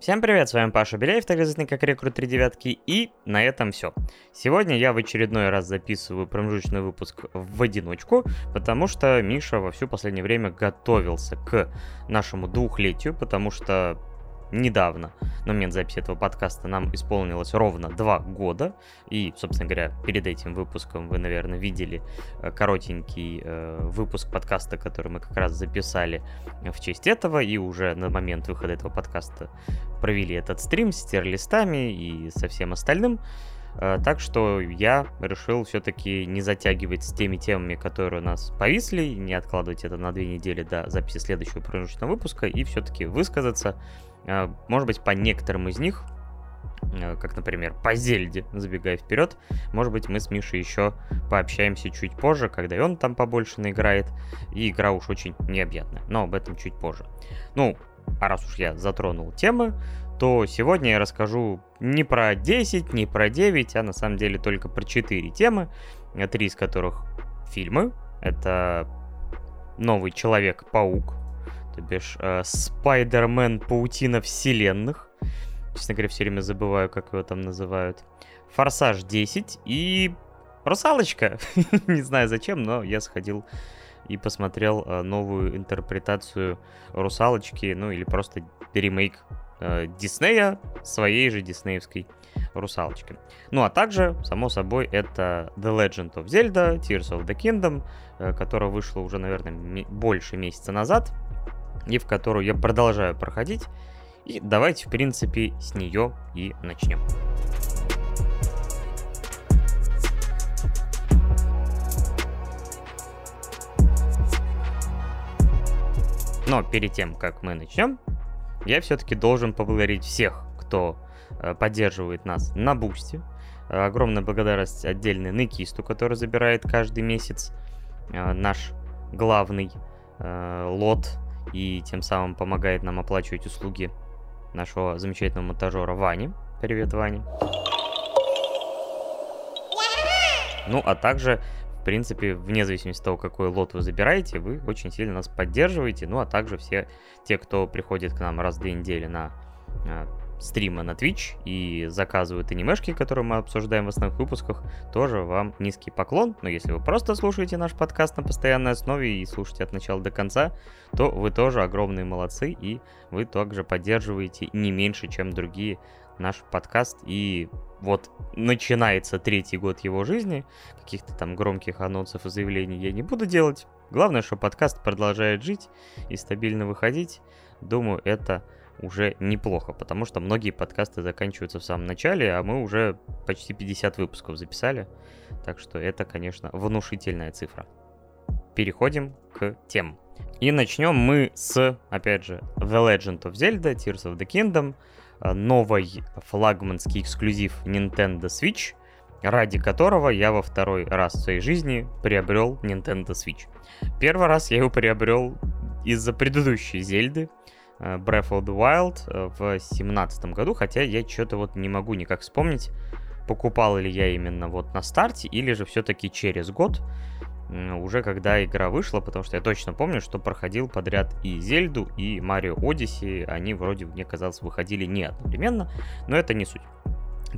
Всем привет, с вами Паша Беляев, также известный как Рекрут 3 девятки, и на этом все. Сегодня я в очередной раз записываю промежуточный выпуск в одиночку, потому что Миша во все последнее время готовился к нашему двухлетию, потому что недавно, на момент записи этого подкаста, нам исполнилось ровно два года. И, собственно говоря, перед этим выпуском вы, наверное, видели э, коротенький э, выпуск подкаста, который мы как раз записали в честь этого. И уже на момент выхода этого подкаста провели этот стрим с терлистами и со всем остальным. Э, так что я решил все-таки не затягивать с теми темами, которые у нас повисли, не откладывать это на две недели до записи следующего промежуточного выпуска и все-таки высказаться может быть, по некоторым из них, а, как, например, по Зельде, забегая вперед, может быть, мы с Мишей еще пообщаемся чуть позже, когда и он там побольше наиграет, и игра уж очень необъятная, но об этом чуть позже. Ну, а раз уж я затронул темы, то сегодня я расскажу не про 10, не про 9, а на самом деле только про 4 темы, три из которых фильмы. Это новый Человек-паук, то бишь э, Спайдермен Паутина Вселенных. Честно говоря, все время забываю, как его там называют. Форсаж 10 и Русалочка. Не знаю зачем, но я сходил и посмотрел э, новую интерпретацию Русалочки, ну или просто ремейк э, Диснея своей же диснеевской русалочки. Ну а также, само собой, это The Legend of Zelda, Tears of the Kingdom, которая вышла уже, наверное, больше месяца назад и в которую я продолжаю проходить. И давайте, в принципе, с нее и начнем. Но перед тем, как мы начнем, я все-таки должен поблагодарить всех, кто э, поддерживает нас на бусте. Огромная благодарность отдельной Никисту, который забирает каждый месяц э, наш главный э, лот и тем самым помогает нам оплачивать услуги нашего замечательного монтажера Вани. Привет, Ваня. Ну, а также, в принципе, вне зависимости от того, какой лот вы забираете, вы очень сильно нас поддерживаете. Ну, а также все те, кто приходит к нам раз в две недели на а, стрима на Twitch и заказывают анимешки, которые мы обсуждаем в основных выпусках, тоже вам низкий поклон. Но если вы просто слушаете наш подкаст на постоянной основе и слушаете от начала до конца, то вы тоже огромные молодцы, и вы также поддерживаете не меньше, чем другие наш подкаст. И вот начинается третий год его жизни. Каких-то там громких анонсов и заявлений я не буду делать. Главное, что подкаст продолжает жить и стабильно выходить. Думаю, это уже неплохо, потому что многие подкасты заканчиваются в самом начале, а мы уже почти 50 выпусков записали. Так что это, конечно, внушительная цифра. Переходим к тем. И начнем мы с, опять же, The Legend of Zelda, Tears of the Kingdom, новый флагманский эксклюзив Nintendo Switch, ради которого я во второй раз в своей жизни приобрел Nintendo Switch. Первый раз я его приобрел из-за предыдущей Зельды, Э, Breath of the Wild э, в 2017 году, хотя я что-то вот не могу никак вспомнить, покупал ли я именно вот на старте, или же все-таки через год, уже когда игра вышла, потому что я точно помню, что проходил подряд и Зельду, и Марио Одиссе, они вроде, мне казалось, выходили не одновременно, но это не суть.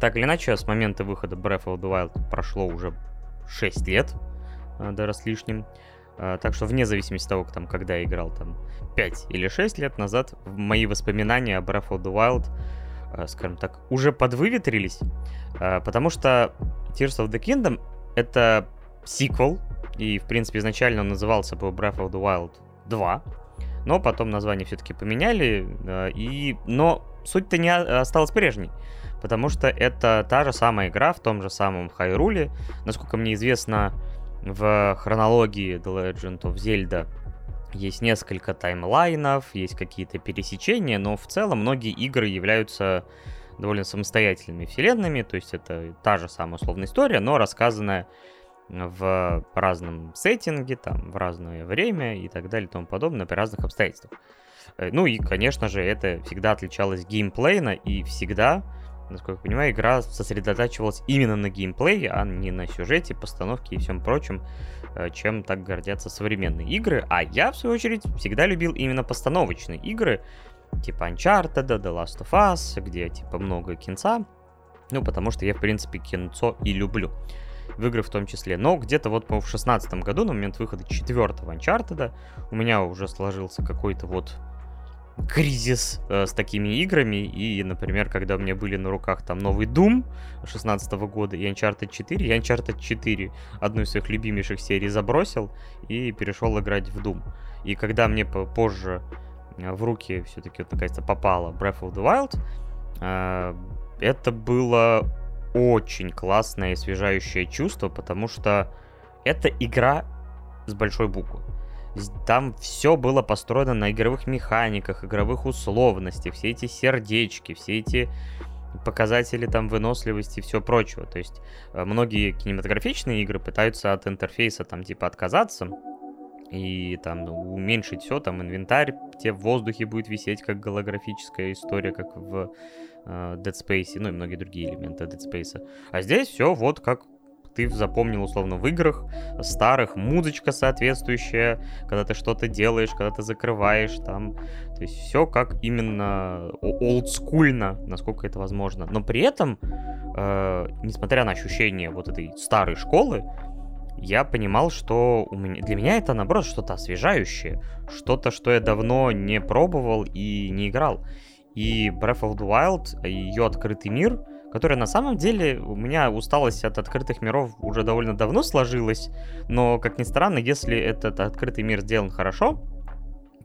Так или иначе, с момента выхода Breath of the Wild прошло уже 6 лет, э, да, с лишним. А, так что вне зависимости от того, там, когда я играл, там, 5 или 6 лет назад, мои воспоминания об Breath of the Wild, а, скажем так, уже подвыветрились, а, потому что Tears of the Kingdom — это сиквел, и, в принципе, изначально он назывался бы Breath of the Wild 2, но потом название все-таки поменяли, и... но суть-то не осталась прежней, потому что это та же самая игра в том же самом Хайруле, насколько мне известно, в хронологии The Legend of Zelda есть несколько таймлайнов, есть какие-то пересечения, но в целом многие игры являются довольно самостоятельными вселенными, то есть это та же самая условная история, но рассказанная в разном сеттинге, там, в разное время и так далее и тому подобное, при разных обстоятельствах. Э, ну и, конечно же, это всегда отличалось геймплейно, и всегда насколько я понимаю, игра сосредотачивалась именно на геймплее, а не на сюжете, постановке и всем прочем, э, чем так гордятся современные игры. А я, в свою очередь, всегда любил именно постановочные игры, типа Uncharted, The Last of Us, где типа много кинца. Ну, потому что я, в принципе, кинцо и люблю. В игры в том числе. Но где-то вот по в шестнадцатом году, на момент выхода четвертого Uncharted, у меня уже сложился какой-то вот кризис э, с такими играми. И, например, когда у меня были на руках там новый Doom 16 года и Uncharted 4, я Uncharted 4, одну из своих любимейших серий, забросил и перешел играть в Doom. И когда мне позже э, в руки все-таки, вот, наконец-то, попало Breath of the Wild, э, это было очень классное и освежающее чувство, потому что это игра с большой буквы. Там все было построено на игровых механиках, игровых условностях, все эти сердечки, все эти показатели там выносливости и все прочего. То есть э, многие кинематографичные игры пытаются от интерфейса там типа отказаться и там уменьшить все, там инвентарь те в воздухе будет висеть как голографическая история, как в э, Dead Space, ну и многие другие элементы Dead Space. А здесь все вот как ты запомнил условно в играх старых, музычка соответствующая, когда ты что-то делаешь, когда ты закрываешь там. То есть все как именно олдскульно, насколько это возможно. Но при этом, э, несмотря на ощущение вот этой старой школы, я понимал, что у меня, для меня это, наоборот, что-то освежающее, что-то, что я давно не пробовал и не играл. И Breath of the Wild, ее открытый мир — которая на самом деле у меня усталость от открытых миров уже довольно давно сложилась, но, как ни странно, если этот открытый мир сделан хорошо,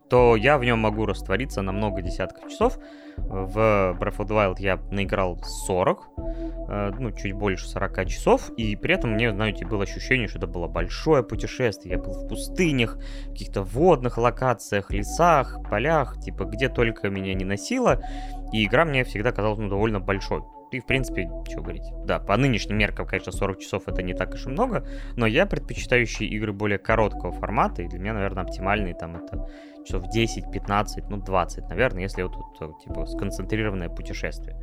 то я в нем могу раствориться на много десятков часов. В Breath of the Wild я наиграл 40, э, ну, чуть больше 40 часов, и при этом мне, знаете, было ощущение, что это было большое путешествие. Я был в пустынях, в каких-то водных локациях, лесах, полях, типа, где только меня не носило, и игра мне всегда казалась, ну, довольно большой. И, в принципе, что говорить. Да, по нынешним меркам, конечно, 40 часов это не так уж и много, но я предпочитающий игры более короткого формата, и для меня, наверное, оптимальный там это часов 10, 15, ну 20, наверное, если вот тут, типа, сконцентрированное путешествие.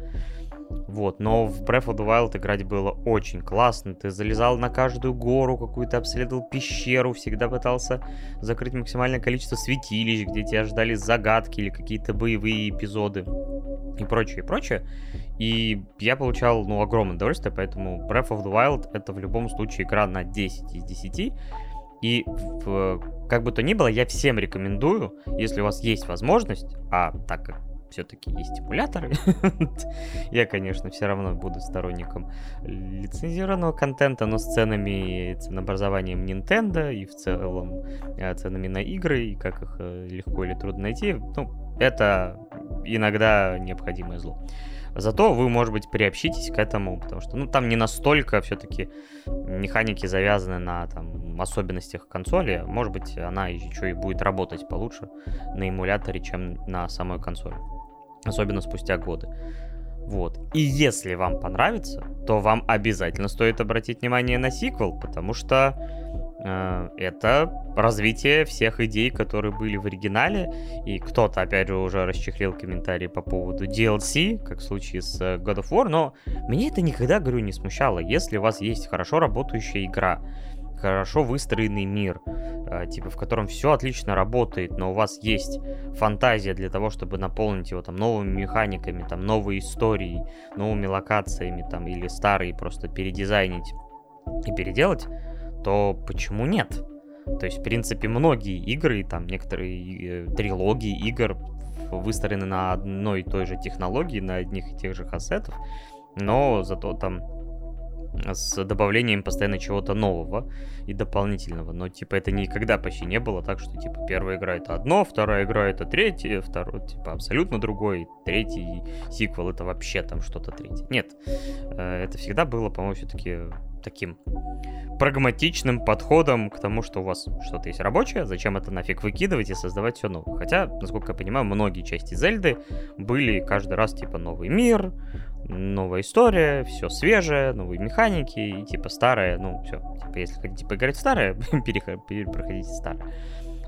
Вот, но в Breath of the Wild играть было очень классно. Ты залезал на каждую гору, какую-то обследовал пещеру, всегда пытался закрыть максимальное количество святилищ, где тебя ждали загадки или какие-то боевые эпизоды и прочее, и прочее. И я получал, ну, огромное удовольствие, поэтому Breath of the Wild это в любом случае игра на 10 из 10. И в, как бы то ни было, я всем рекомендую, если у вас есть возможность, а так как все-таки есть эмуляторы, я, конечно, все равно буду сторонником лицензированного контента, но с ценами и ценообразованием Nintendo и в целом э, ценами на игры, и как их э, легко или трудно найти, ну, это иногда необходимое зло. Зато вы, может быть, приобщитесь к этому, потому что, ну, там не настолько все-таки механики завязаны на там, особенностях консоли. Может быть, она еще и будет работать получше на эмуляторе, чем на самой консоли. Особенно спустя годы. Вот. И если вам понравится, то вам обязательно стоит обратить внимание на сиквел, потому что э, это развитие всех идей, которые были в оригинале. И кто-то, опять же, уже расчехлил комментарии по поводу DLC, как в случае с э, God of War, но меня это никогда, говорю, не смущало. Если у вас есть хорошо работающая игра, хорошо выстроенный мир, э, типа в котором все отлично работает, но у вас есть фантазия для того, чтобы наполнить его там новыми механиками, там новой историей, новыми локациями, там или старые просто передизайнить и переделать, то почему нет? То есть, в принципе, многие игры, там некоторые э, трилогии игр выстроены на одной и той же технологии, на одних и тех же ассетов, но зато там с добавлением постоянно чего-то нового и дополнительного. Но, типа, это никогда почти не было так, что, типа, первая игра это одно, вторая игра это третье, второй, типа, абсолютно другой, третий сиквел это вообще там что-то третье. Нет, э, это всегда было, по-моему, все-таки таким прагматичным подходом к тому, что у вас что-то есть рабочее, зачем это нафиг выкидывать и создавать все новое. Хотя, насколько я понимаю, многие части Зельды были каждый раз типа новый мир, новая история, все свежее, новые механики и типа старое, ну все, типа если хотите поиграть в старое, перепроходите старое.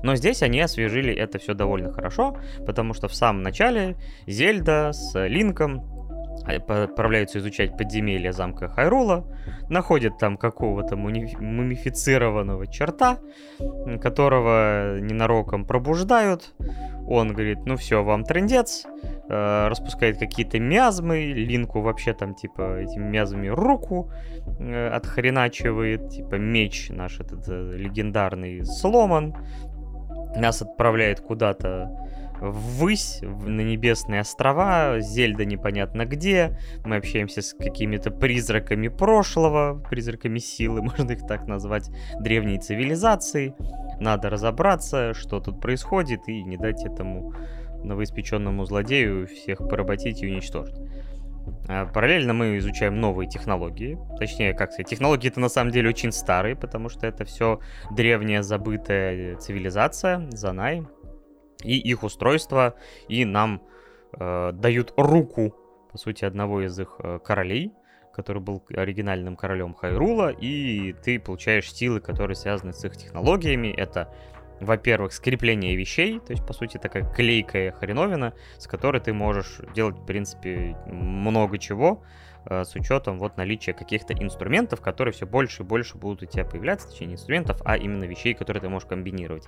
Но здесь они освежили это все довольно хорошо, потому что в самом начале Зельда с Линком отправляются изучать подземелья замка Хайрула, находят там какого-то мумифицированного черта, которого ненароком пробуждают. Он говорит, ну все, вам трендец, э, распускает какие-то миазмы, Линку вообще там типа этими миазмами руку э, отхреначивает, типа меч наш этот э, легендарный сломан, нас отправляет куда-то ввысь, на небесные острова, Зельда непонятно где, мы общаемся с какими-то призраками прошлого, призраками силы, можно их так назвать, древней цивилизации. Надо разобраться, что тут происходит, и не дать этому новоиспеченному злодею всех поработить и уничтожить. А, параллельно мы изучаем новые технологии. Точнее, как сказать, технологии это на самом деле очень старые, потому что это все древняя забытая цивилизация, Занай, и их устройство, и нам э, дают руку, по сути, одного из их э, королей, который был оригинальным королем Хайрула, и ты получаешь силы, которые связаны с их технологиями. Это, во-первых, скрепление вещей, то есть, по сути, такая клейкая хреновина, с которой ты можешь делать, в принципе, много чего, с учетом вот наличия каких-то инструментов, которые все больше и больше будут у тебя появляться, точнее, не инструментов, а именно вещей, которые ты можешь комбинировать.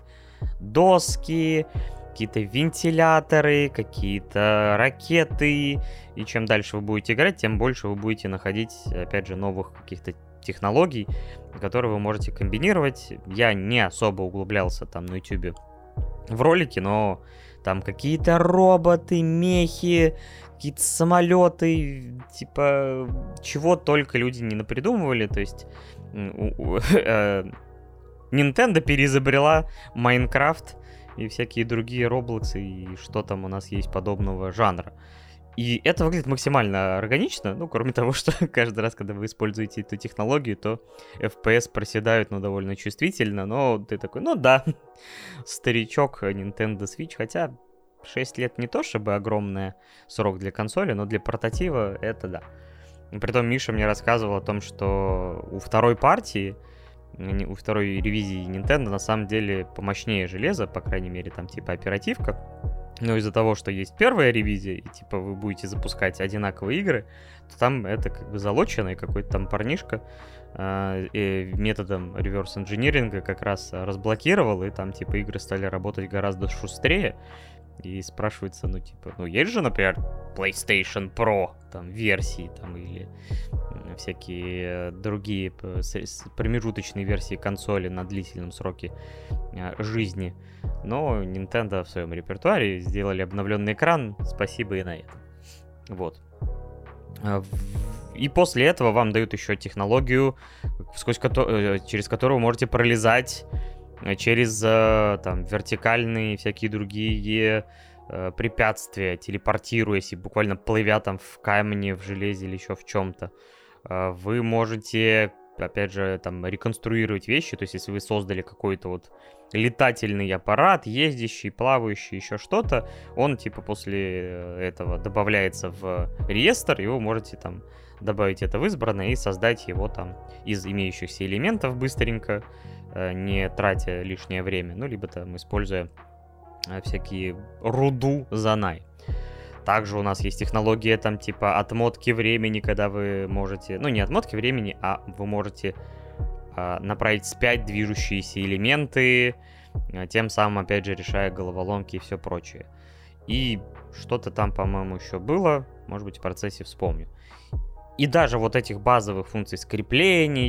Доски, какие-то вентиляторы, какие-то ракеты. И чем дальше вы будете играть, тем больше вы будете находить, опять же, новых каких-то технологий, которые вы можете комбинировать. Я не особо углублялся там на YouTube в ролике, но там какие-то роботы, мехи, какие-то самолеты, типа, чего только люди не напридумывали. То есть э, Nintendo переизобрела Майнкрафт и всякие другие Роблоксы, и что там у нас есть подобного жанра. И это выглядит максимально органично, ну, кроме того, что каждый раз, когда вы используете эту технологию, то FPS проседают, ну, довольно чувствительно, но ты такой, ну да, старичок Nintendo Switch, хотя 6 лет не то чтобы огромный срок для консоли, но для портатива это да. Притом Миша мне рассказывал о том, что у второй партии у второй ревизии Nintendo на самом деле помощнее железо, по крайней мере, там типа оперативка. Но из-за того, что есть первая ревизия, и типа вы будете запускать одинаковые игры, то там это как бы залоченный какой-то там парнишка э, методом реверс инжиниринга как раз разблокировал, и там типа игры стали работать гораздо шустрее. И спрашивается, ну, типа, ну, есть же, например, PlayStation Pro, там, версии, там, или всякие другие промежуточные версии консоли на длительном сроке а, жизни. Но Nintendo в своем репертуаре сделали обновленный экран, спасибо и на это. Вот. А, и после этого вам дают еще технологию, сквозь э, через которую вы можете пролезать Э, через э, там вертикальные всякие другие э, препятствия, телепортируясь и буквально плывя там в камне, в железе или еще в чем-то. Вы можете, опять же, там реконструировать вещи, то есть если вы создали какой-то вот летательный аппарат, ездящий, плавающий, еще что-то, он типа после этого добавляется в реестр, и вы можете там добавить это в избранное и создать его там из имеющихся элементов быстренько, Э, не тратя лишнее время, ну, либо там используя э, всякие руду занай. Также у нас есть технология там типа отмотки времени, когда вы можете, ну не отмотки времени, а вы можете а, направить спять движущиеся элементы, а, тем самым опять же решая головоломки и все прочее. И что-то там, по-моему, еще было, может быть в процессе вспомню. И даже вот этих базовых функций скрепления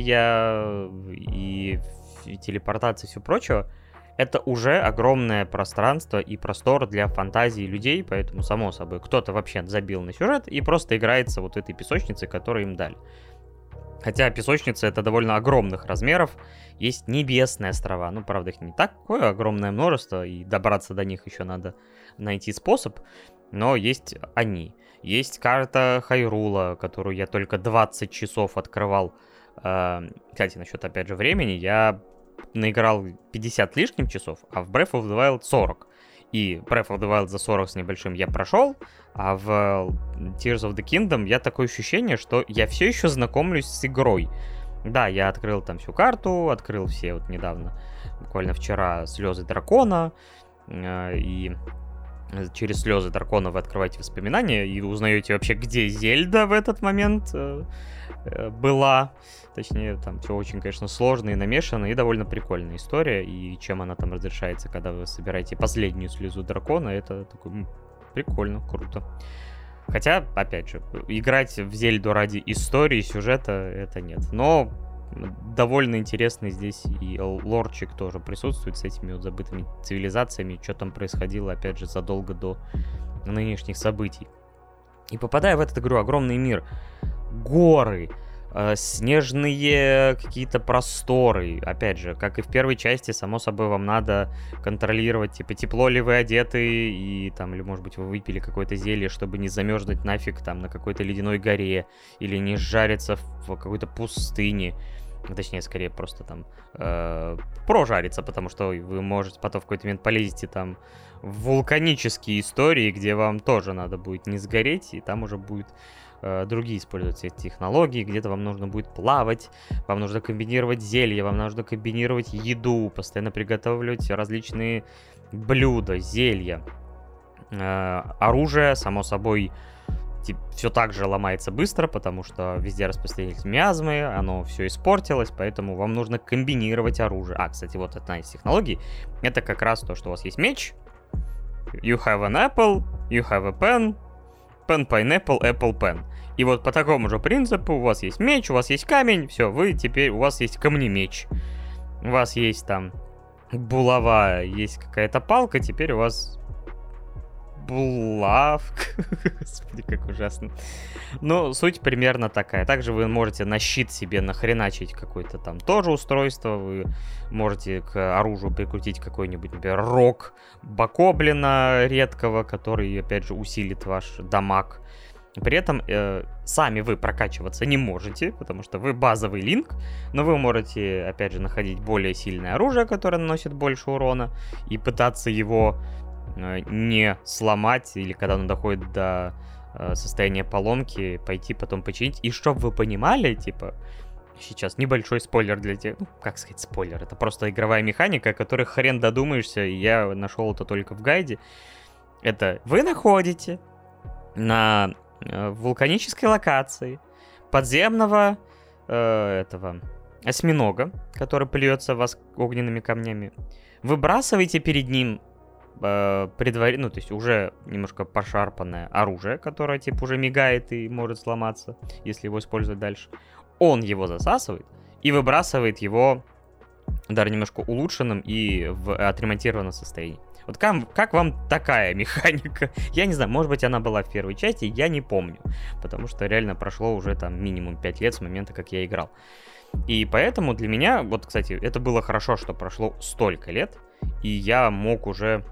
и телепортации и все прочего, это уже огромное пространство и простор для фантазии людей, поэтому, само собой, кто-то вообще забил на сюжет и просто играется вот этой песочницей, которую им дали. Хотя песочница это довольно огромных размеров. Есть небесные острова. Ну, правда, их не такое огромное множество, и добраться до них еще надо найти способ. Но есть они. Есть карта Хайрула, которую я только 20 часов открывал. А, кстати, насчет, опять же, времени. Я наиграл 50 лишним часов, а в Breath of the Wild 40. И Breath of the Wild за 40 с небольшим я прошел, а в Tears of the Kingdom я такое ощущение, что я все еще знакомлюсь с игрой. Да, я открыл там всю карту, открыл все вот недавно, буквально вчера, слезы дракона, э, и через слезы дракона вы открываете воспоминания и узнаете вообще, где Зельда в этот момент э, э, была. Точнее, там все очень, конечно, сложно и намешано, и довольно прикольная история. И чем она там разрешается, когда вы собираете последнюю слезу дракона, это такой прикольно, круто. Хотя, опять же, играть в Зельду ради истории, сюжета, это нет. Но довольно интересный здесь и лорчик тоже присутствует с этими вот забытыми цивилизациями, что там происходило, опять же, задолго до нынешних событий. И попадая в этот игру, огромный мир, горы, э, снежные какие-то просторы. Опять же, как и в первой части, само собой, вам надо контролировать, типа, тепло ли вы одеты, и там, или, может быть, вы выпили какое-то зелье, чтобы не замерзнуть нафиг там на какой-то ледяной горе, или не жариться в какой-то пустыне. Точнее, скорее просто там э, прожариться, потому что вы можете потом в какой-то момент полезете там в вулканические истории, где вам тоже надо будет не сгореть, и там уже будет э, другие используются технологии, где-то вам нужно будет плавать, вам нужно комбинировать зелья, вам нужно комбинировать еду, постоянно приготавливать различные блюда, зелья. Э, оружие, само собой, все так же ломается быстро, потому что везде распространились миазмы, оно все испортилось, поэтому вам нужно комбинировать оружие. А, кстати, вот одна из технологий, это как раз то, что у вас есть меч, you have an apple, you have a pen, pen pineapple, apple pen. И вот по такому же принципу у вас есть меч, у вас есть камень, все, вы теперь, у вас есть камнемеч. У вас есть там булава, есть какая-то палка, теперь у вас булавка. Господи, как ужасно. Ну, суть примерно такая. Также вы можете на щит себе нахреначить какое-то там тоже устройство. Вы можете к оружию прикрутить какой-нибудь, например, рог бакоблина редкого, который, опять же, усилит ваш дамаг. При этом э, сами вы прокачиваться не можете, потому что вы базовый линк, но вы можете, опять же, находить более сильное оружие, которое наносит больше урона, и пытаться его не сломать, или когда оно доходит до э, состояния поломки, пойти потом починить. И чтобы вы понимали, типа, сейчас небольшой спойлер для тех, ну, как сказать спойлер, это просто игровая механика, о которой хрен додумаешься, и я нашел это только в гайде. Это вы находите на э, вулканической локации подземного э, этого осьминога, который плюется вас огненными камнями. Выбрасываете перед ним э, предвар... ну, то есть уже немножко пошарпанное оружие, которое, типа, уже мигает и может сломаться, если его использовать дальше. Он его засасывает и выбрасывает его даже немножко улучшенным и в отремонтированном состоянии. Вот как, как вам такая механика? Я не знаю, может быть она была в первой части, я не помню. Потому что реально прошло уже там минимум 5 лет с момента, как я играл. И поэтому для меня, вот, кстати, это было хорошо, что прошло столько лет, и я мог уже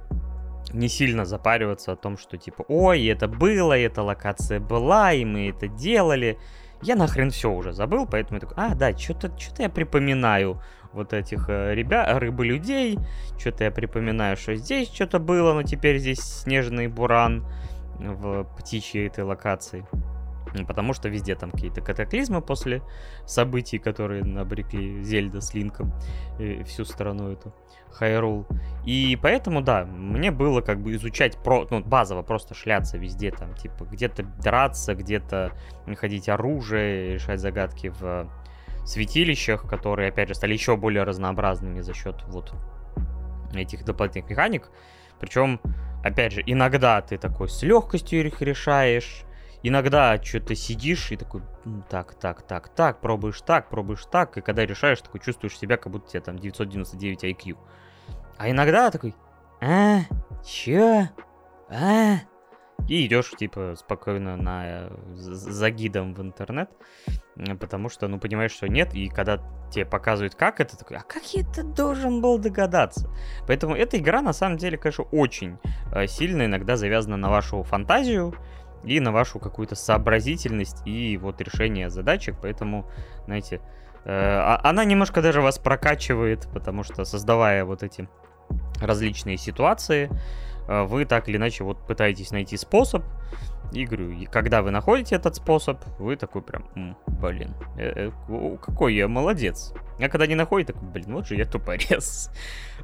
не сильно запариваться о том, что типа, ой, это было, эта локация была, и мы это делали. Я нахрен все уже забыл, поэтому я такой, а, да, что-то что я припоминаю вот этих э, ребят, рыбы-людей, что-то я припоминаю, что здесь что-то было, но теперь здесь снежный буран в птичьей этой локации. Потому что везде там какие-то катаклизмы после событий, которые набрекли Зельда с Линком и всю страну эту. Хайрул. И поэтому, да, мне было как бы изучать про, ну, базово просто шляться везде, там, типа, где-то драться, где-то находить оружие, решать загадки в святилищах, которые, опять же, стали еще более разнообразными за счет вот этих дополнительных механик. Причем, опять же, иногда ты такой с легкостью их решаешь, иногда что-то сидишь и такой, так, так, так, так, пробуешь так, пробуешь так, и когда решаешь, такой чувствуешь себя, как будто тебе там 999 IQ. А иногда такой, а, чё, а, и идешь, типа, спокойно на, за гидом в интернет, потому что, ну, понимаешь, что нет, и когда тебе показывают, как это, такой, а как я это должен был догадаться? Поэтому эта игра, на самом деле, конечно, очень э, сильно иногда завязана на вашу фантазию, и на вашу какую-то сообразительность и вот решение задачек, поэтому, знаете, э, а, она немножко даже вас прокачивает, потому что создавая вот эти различные ситуации, э, вы так или иначе вот пытаетесь найти способ, и говорю, и когда вы находите этот способ, вы такой прям, М, блин, э, э, какой я молодец, А когда не находит, такой, блин, вот же я тупорез.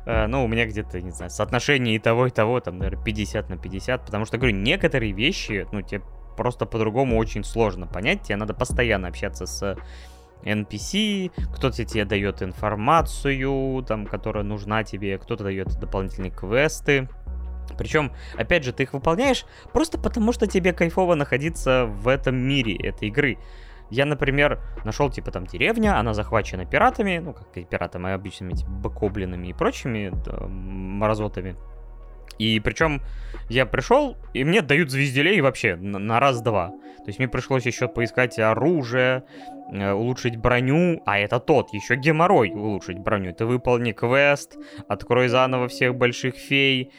Uh, ну, у меня где-то, не знаю, соотношение и того, и того, там, наверное, 50 на 50, потому что, говорю, некоторые вещи, ну, тебе просто по-другому очень сложно понять, тебе надо постоянно общаться с NPC, кто-то тебе дает информацию, там, которая нужна тебе, кто-то дает дополнительные квесты. Причем, опять же, ты их выполняешь просто потому, что тебе кайфово находиться в этом мире этой игры. Я, например, нашел, типа, там деревня, она захвачена пиратами, ну, как и пиратами, обычными, типа, бакоблинами и прочими да, мразотами. И причем я пришел, и мне дают звезделей вообще на, на раз-два. То есть мне пришлось еще поискать оружие, э, улучшить броню, а это тот, еще геморрой улучшить броню. Ты выполни квест, открой заново всех больших фей,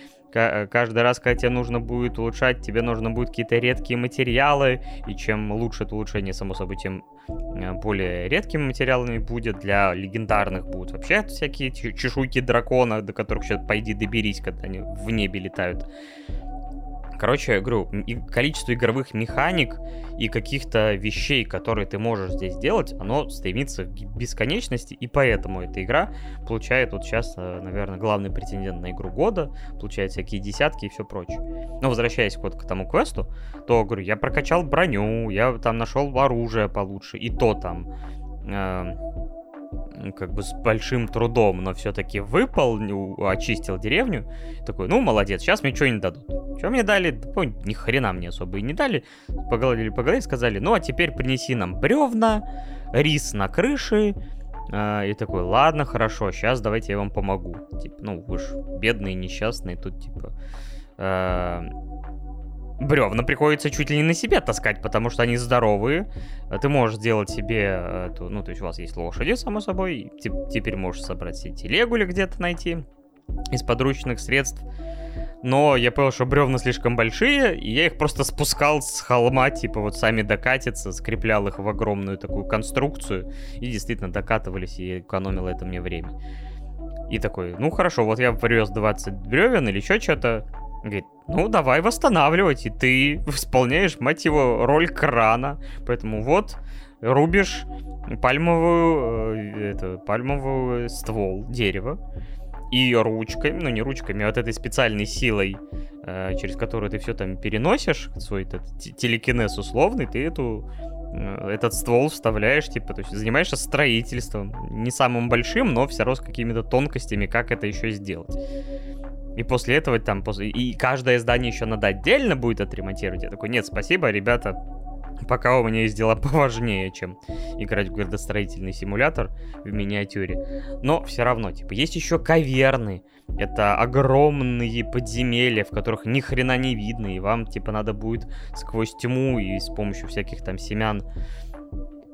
каждый раз, когда тебе нужно будет улучшать, тебе нужно будет какие-то редкие материалы, и чем лучше это улучшение, само собой, тем э, более редкими материалами будет. Для легендарных будут вообще всякие чешуйки дракона, до которых сейчас пойди доберись, когда они в небе летают. Короче, я говорю, и количество игровых механик и каких-то вещей, которые ты можешь здесь делать, оно стремится к бесконечности, и поэтому эта игра получает вот сейчас, э, наверное, главный претендент на игру года, получает всякие десятки и все прочее. Но возвращаясь вот к тому квесту, то, говорю, я прокачал броню, я там нашел оружие получше, и то там... Э как бы с большим трудом, но все-таки выполнил, очистил деревню. Такой, ну, молодец, сейчас мне что не дадут. Что мне дали? Ну, ни хрена мне особо и не дали. Погладили по сказали, ну, а теперь принеси нам бревна, рис на крыше. А, и такой, ладно, хорошо, сейчас давайте я вам помогу. Типа, ну, вы ж бедные, несчастные, тут, типа... А, бревна приходится чуть ли не на себе таскать, потому что они здоровые. Ты можешь сделать себе эту, ну, то есть у вас есть лошади, само собой, теперь можешь собрать себе телегу или где-то найти из подручных средств. Но я понял, что бревна слишком большие, и я их просто спускал с холма, типа вот сами докатиться, скреплял их в огромную такую конструкцию, и действительно докатывались, и экономило это мне время. И такой, ну хорошо, вот я привез 20 бревен или еще что-то, Говорит, ну давай восстанавливать, и ты исполняешь, мать его, роль крана. Поэтому вот, рубишь пальмовую, э, это, пальмовый ствол дерева, и ручками, ну не ручками, а вот этой специальной силой, э, через которую ты все там переносишь, свой этот телекинез условный, ты эту этот ствол вставляешь, типа, то есть занимаешься строительством, не самым большим, но все равно с какими-то тонкостями, как это еще сделать. И после этого там, после... и каждое здание еще надо отдельно будет отремонтировать. Я такой, нет, спасибо, ребята, пока у меня есть дела поважнее, чем играть в градостроительный симулятор в миниатюре. Но все равно, типа, есть еще каверны. Это огромные подземелья, в которых ни хрена не видно, и вам, типа, надо будет сквозь тьму и с помощью всяких там семян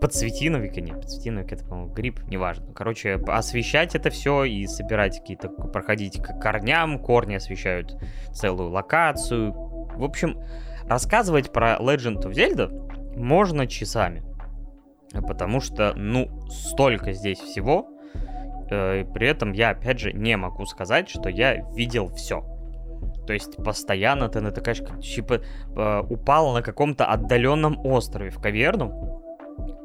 подсветиновика, нет, подсветиновик это, по-моему, гриб, неважно. Короче, освещать это все и собирать какие-то, проходить к корням, корни освещают целую локацию. В общем, рассказывать про Legend of Zelda можно часами. Потому что, ну, столько здесь всего. Э, при этом я, опять же, не могу сказать, что я видел все. То есть постоянно ты натыкаешь, как типа э, упал на каком-то отдаленном острове в каверну,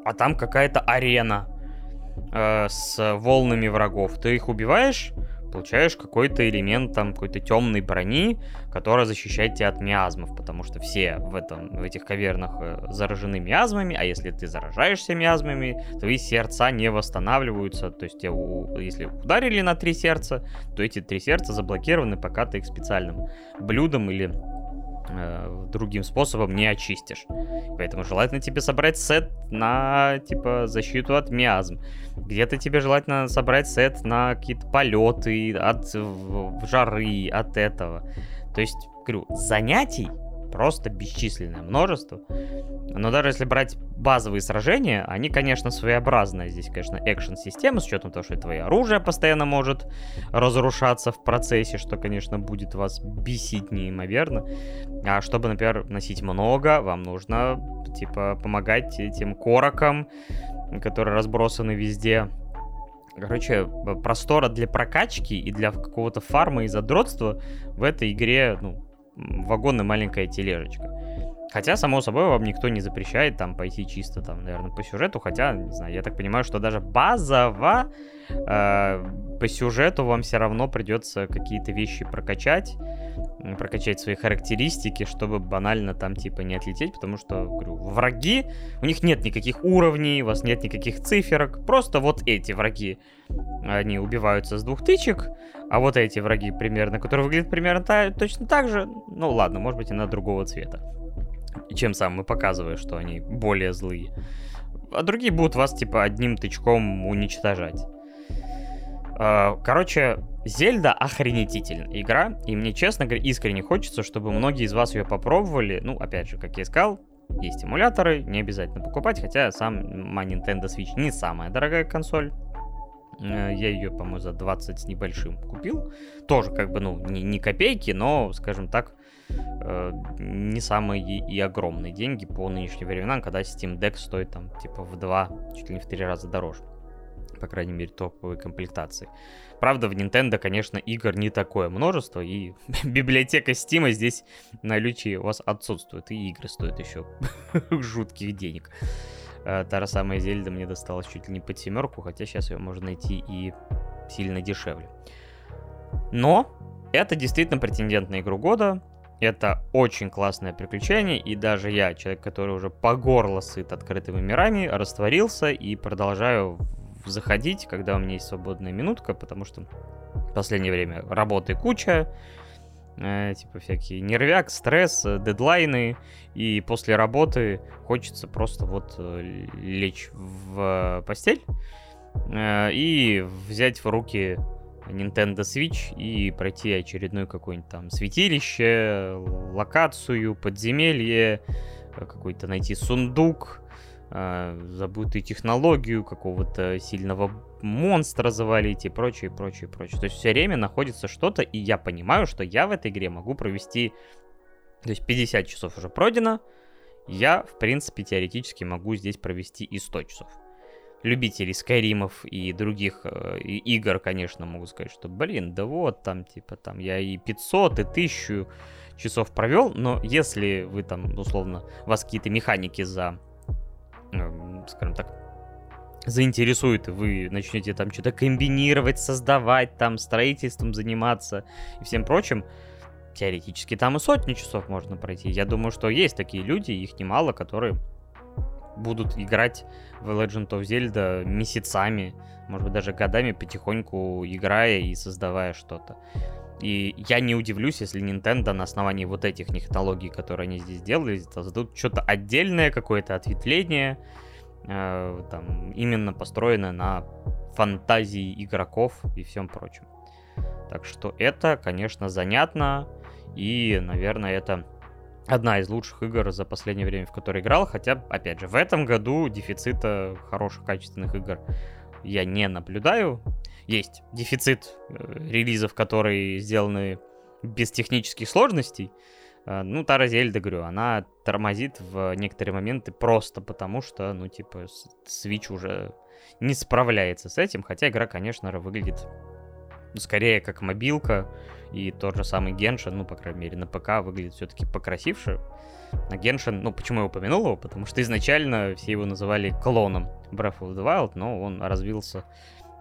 а там какая-то арена э, с волнами врагов. Ты их убиваешь, получаешь какой-то элемент там какой-то темной брони, которая защищает тебя от миазмов, потому что все в, этом, в этих кавернах э, заражены миазмами, а если ты заражаешься миазмами, твои сердца не восстанавливаются, то есть тебя, если ударили на три сердца, то эти три сердца заблокированы, пока ты их специальным блюдом или другим способом не очистишь. Поэтому желательно тебе собрать сет на, типа, защиту от миазм. Где-то тебе желательно собрать сет на какие-то полеты, от жары, от этого. То есть, говорю, занятий просто бесчисленное множество. Но даже если брать базовые сражения, они, конечно, своеобразные. Здесь, конечно, экшен-система, с учетом того, что твое оружие постоянно может разрушаться в процессе, что, конечно, будет вас бесить неимоверно. А чтобы, например, носить много, вам нужно, типа, помогать этим корокам, которые разбросаны везде. Короче, простора для прокачки и для какого-то фарма и задротства в этой игре, ну, вагон и маленькая тележечка. Хотя, само собой, вам никто не запрещает там пойти чисто там, наверное, по сюжету. Хотя, не знаю, я так понимаю, что даже базово э, по сюжету вам все равно придется какие-то вещи прокачать, прокачать свои характеристики, чтобы банально там типа не отлететь, потому что, говорю, враги, у них нет никаких уровней, у вас нет никаких циферок, просто вот эти враги, они убиваются с двух тычек, а вот эти враги примерно, которые выглядят примерно та, точно так же, ну ладно, может быть, она другого цвета чем самым и показывая, что они более злые. А другие будут вас, типа, одним тычком уничтожать. А, короче, Зельда охренетительная игра, и мне, честно говоря, искренне хочется, чтобы многие из вас ее попробовали. Ну, опять же, как я сказал, есть эмуляторы, не обязательно покупать, хотя сам Nintendo Switch не самая дорогая консоль. Э, я ее, по-моему, за 20 с небольшим купил. Тоже, как бы, ну, не, не копейки, но, скажем так, э, не самые и огромные деньги по нынешним временам, когда Steam Deck стоит там типа в два, чуть ли не в три раза дороже. По крайней мере, топовой комплектации. Правда, в Nintendo, конечно, игр не такое множество, и библиотека Steam здесь на наличии у вас отсутствует, и игры стоят еще жутких денег. Э, та же самая Зельда мне досталась чуть ли не под семерку, хотя сейчас ее можно найти и сильно дешевле. Но это действительно претендент на игру года. Это очень классное приключение, и даже я, человек, который уже по горло сыт открытыми мирами, растворился и продолжаю заходить, когда у меня есть свободная минутка, потому что в последнее время работы куча, э, типа всякие нервяк, стресс, дедлайны, и после работы хочется просто вот э, лечь в постель э, и взять в руки Nintendo Switch и пройти очередное какое-нибудь там святилище, локацию, подземелье, э, какой-то найти сундук, э, забытую технологию, какого-то сильного монстра завалить и прочее, прочее, прочее. То есть все время находится что-то, и я понимаю, что я в этой игре могу провести... То есть 50 часов уже пройдено, я, в принципе, теоретически могу здесь провести и 100 часов любителей Скайримов и других э, игр, конечно, могу сказать, что, блин, да вот там, типа, там я и 500, и 1000 часов провел, но если вы там, условно, вас какие-то механики за, э, скажем так, заинтересует, и вы начнете там что-то комбинировать, создавать, там, строительством заниматься и всем прочим, теоретически там и сотни часов можно пройти. Я думаю, что есть такие люди, их немало, которые будут играть в Legend of Zelda месяцами, может быть, даже годами потихоньку играя и создавая что-то. И я не удивлюсь, если Nintendo на основании вот этих технологий, которые они здесь делали, создадут что-то отдельное, какое-то ответвление, э, там, именно построенное на фантазии игроков и всем прочем. Так что это, конечно, занятно, и, наверное, это одна из лучших игр за последнее время, в которой играл. Хотя, опять же, в этом году дефицита хороших качественных игр я не наблюдаю. Есть дефицит э, релизов, которые сделаны без технических сложностей. Э, ну, Тара Зельда, говорю, она тормозит в некоторые моменты просто потому, что, ну, типа, Switch уже не справляется с этим. Хотя игра, конечно, выглядит скорее как мобилка, и тот же самый Геншин, ну, по крайней мере, на ПК выглядит все-таки покрасивше. На Геншин, ну, почему я упомянул его? Потому что изначально все его называли клоном Breath of the Wild, но он развился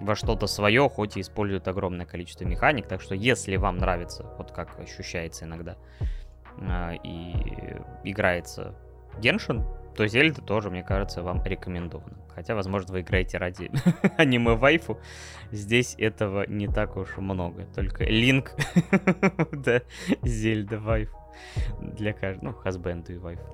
во что-то свое, хоть и использует огромное количество механик. Так что, если вам нравится, вот как ощущается иногда, а, и играется Геншин, то Зельда тоже, мне кажется, вам рекомендовано. Хотя, возможно, вы играете ради аниме-вайфу. Здесь этого не так уж много. Только Линк, да, Зельда вайфу. Для каждого, ну, хасбенду и вайфу.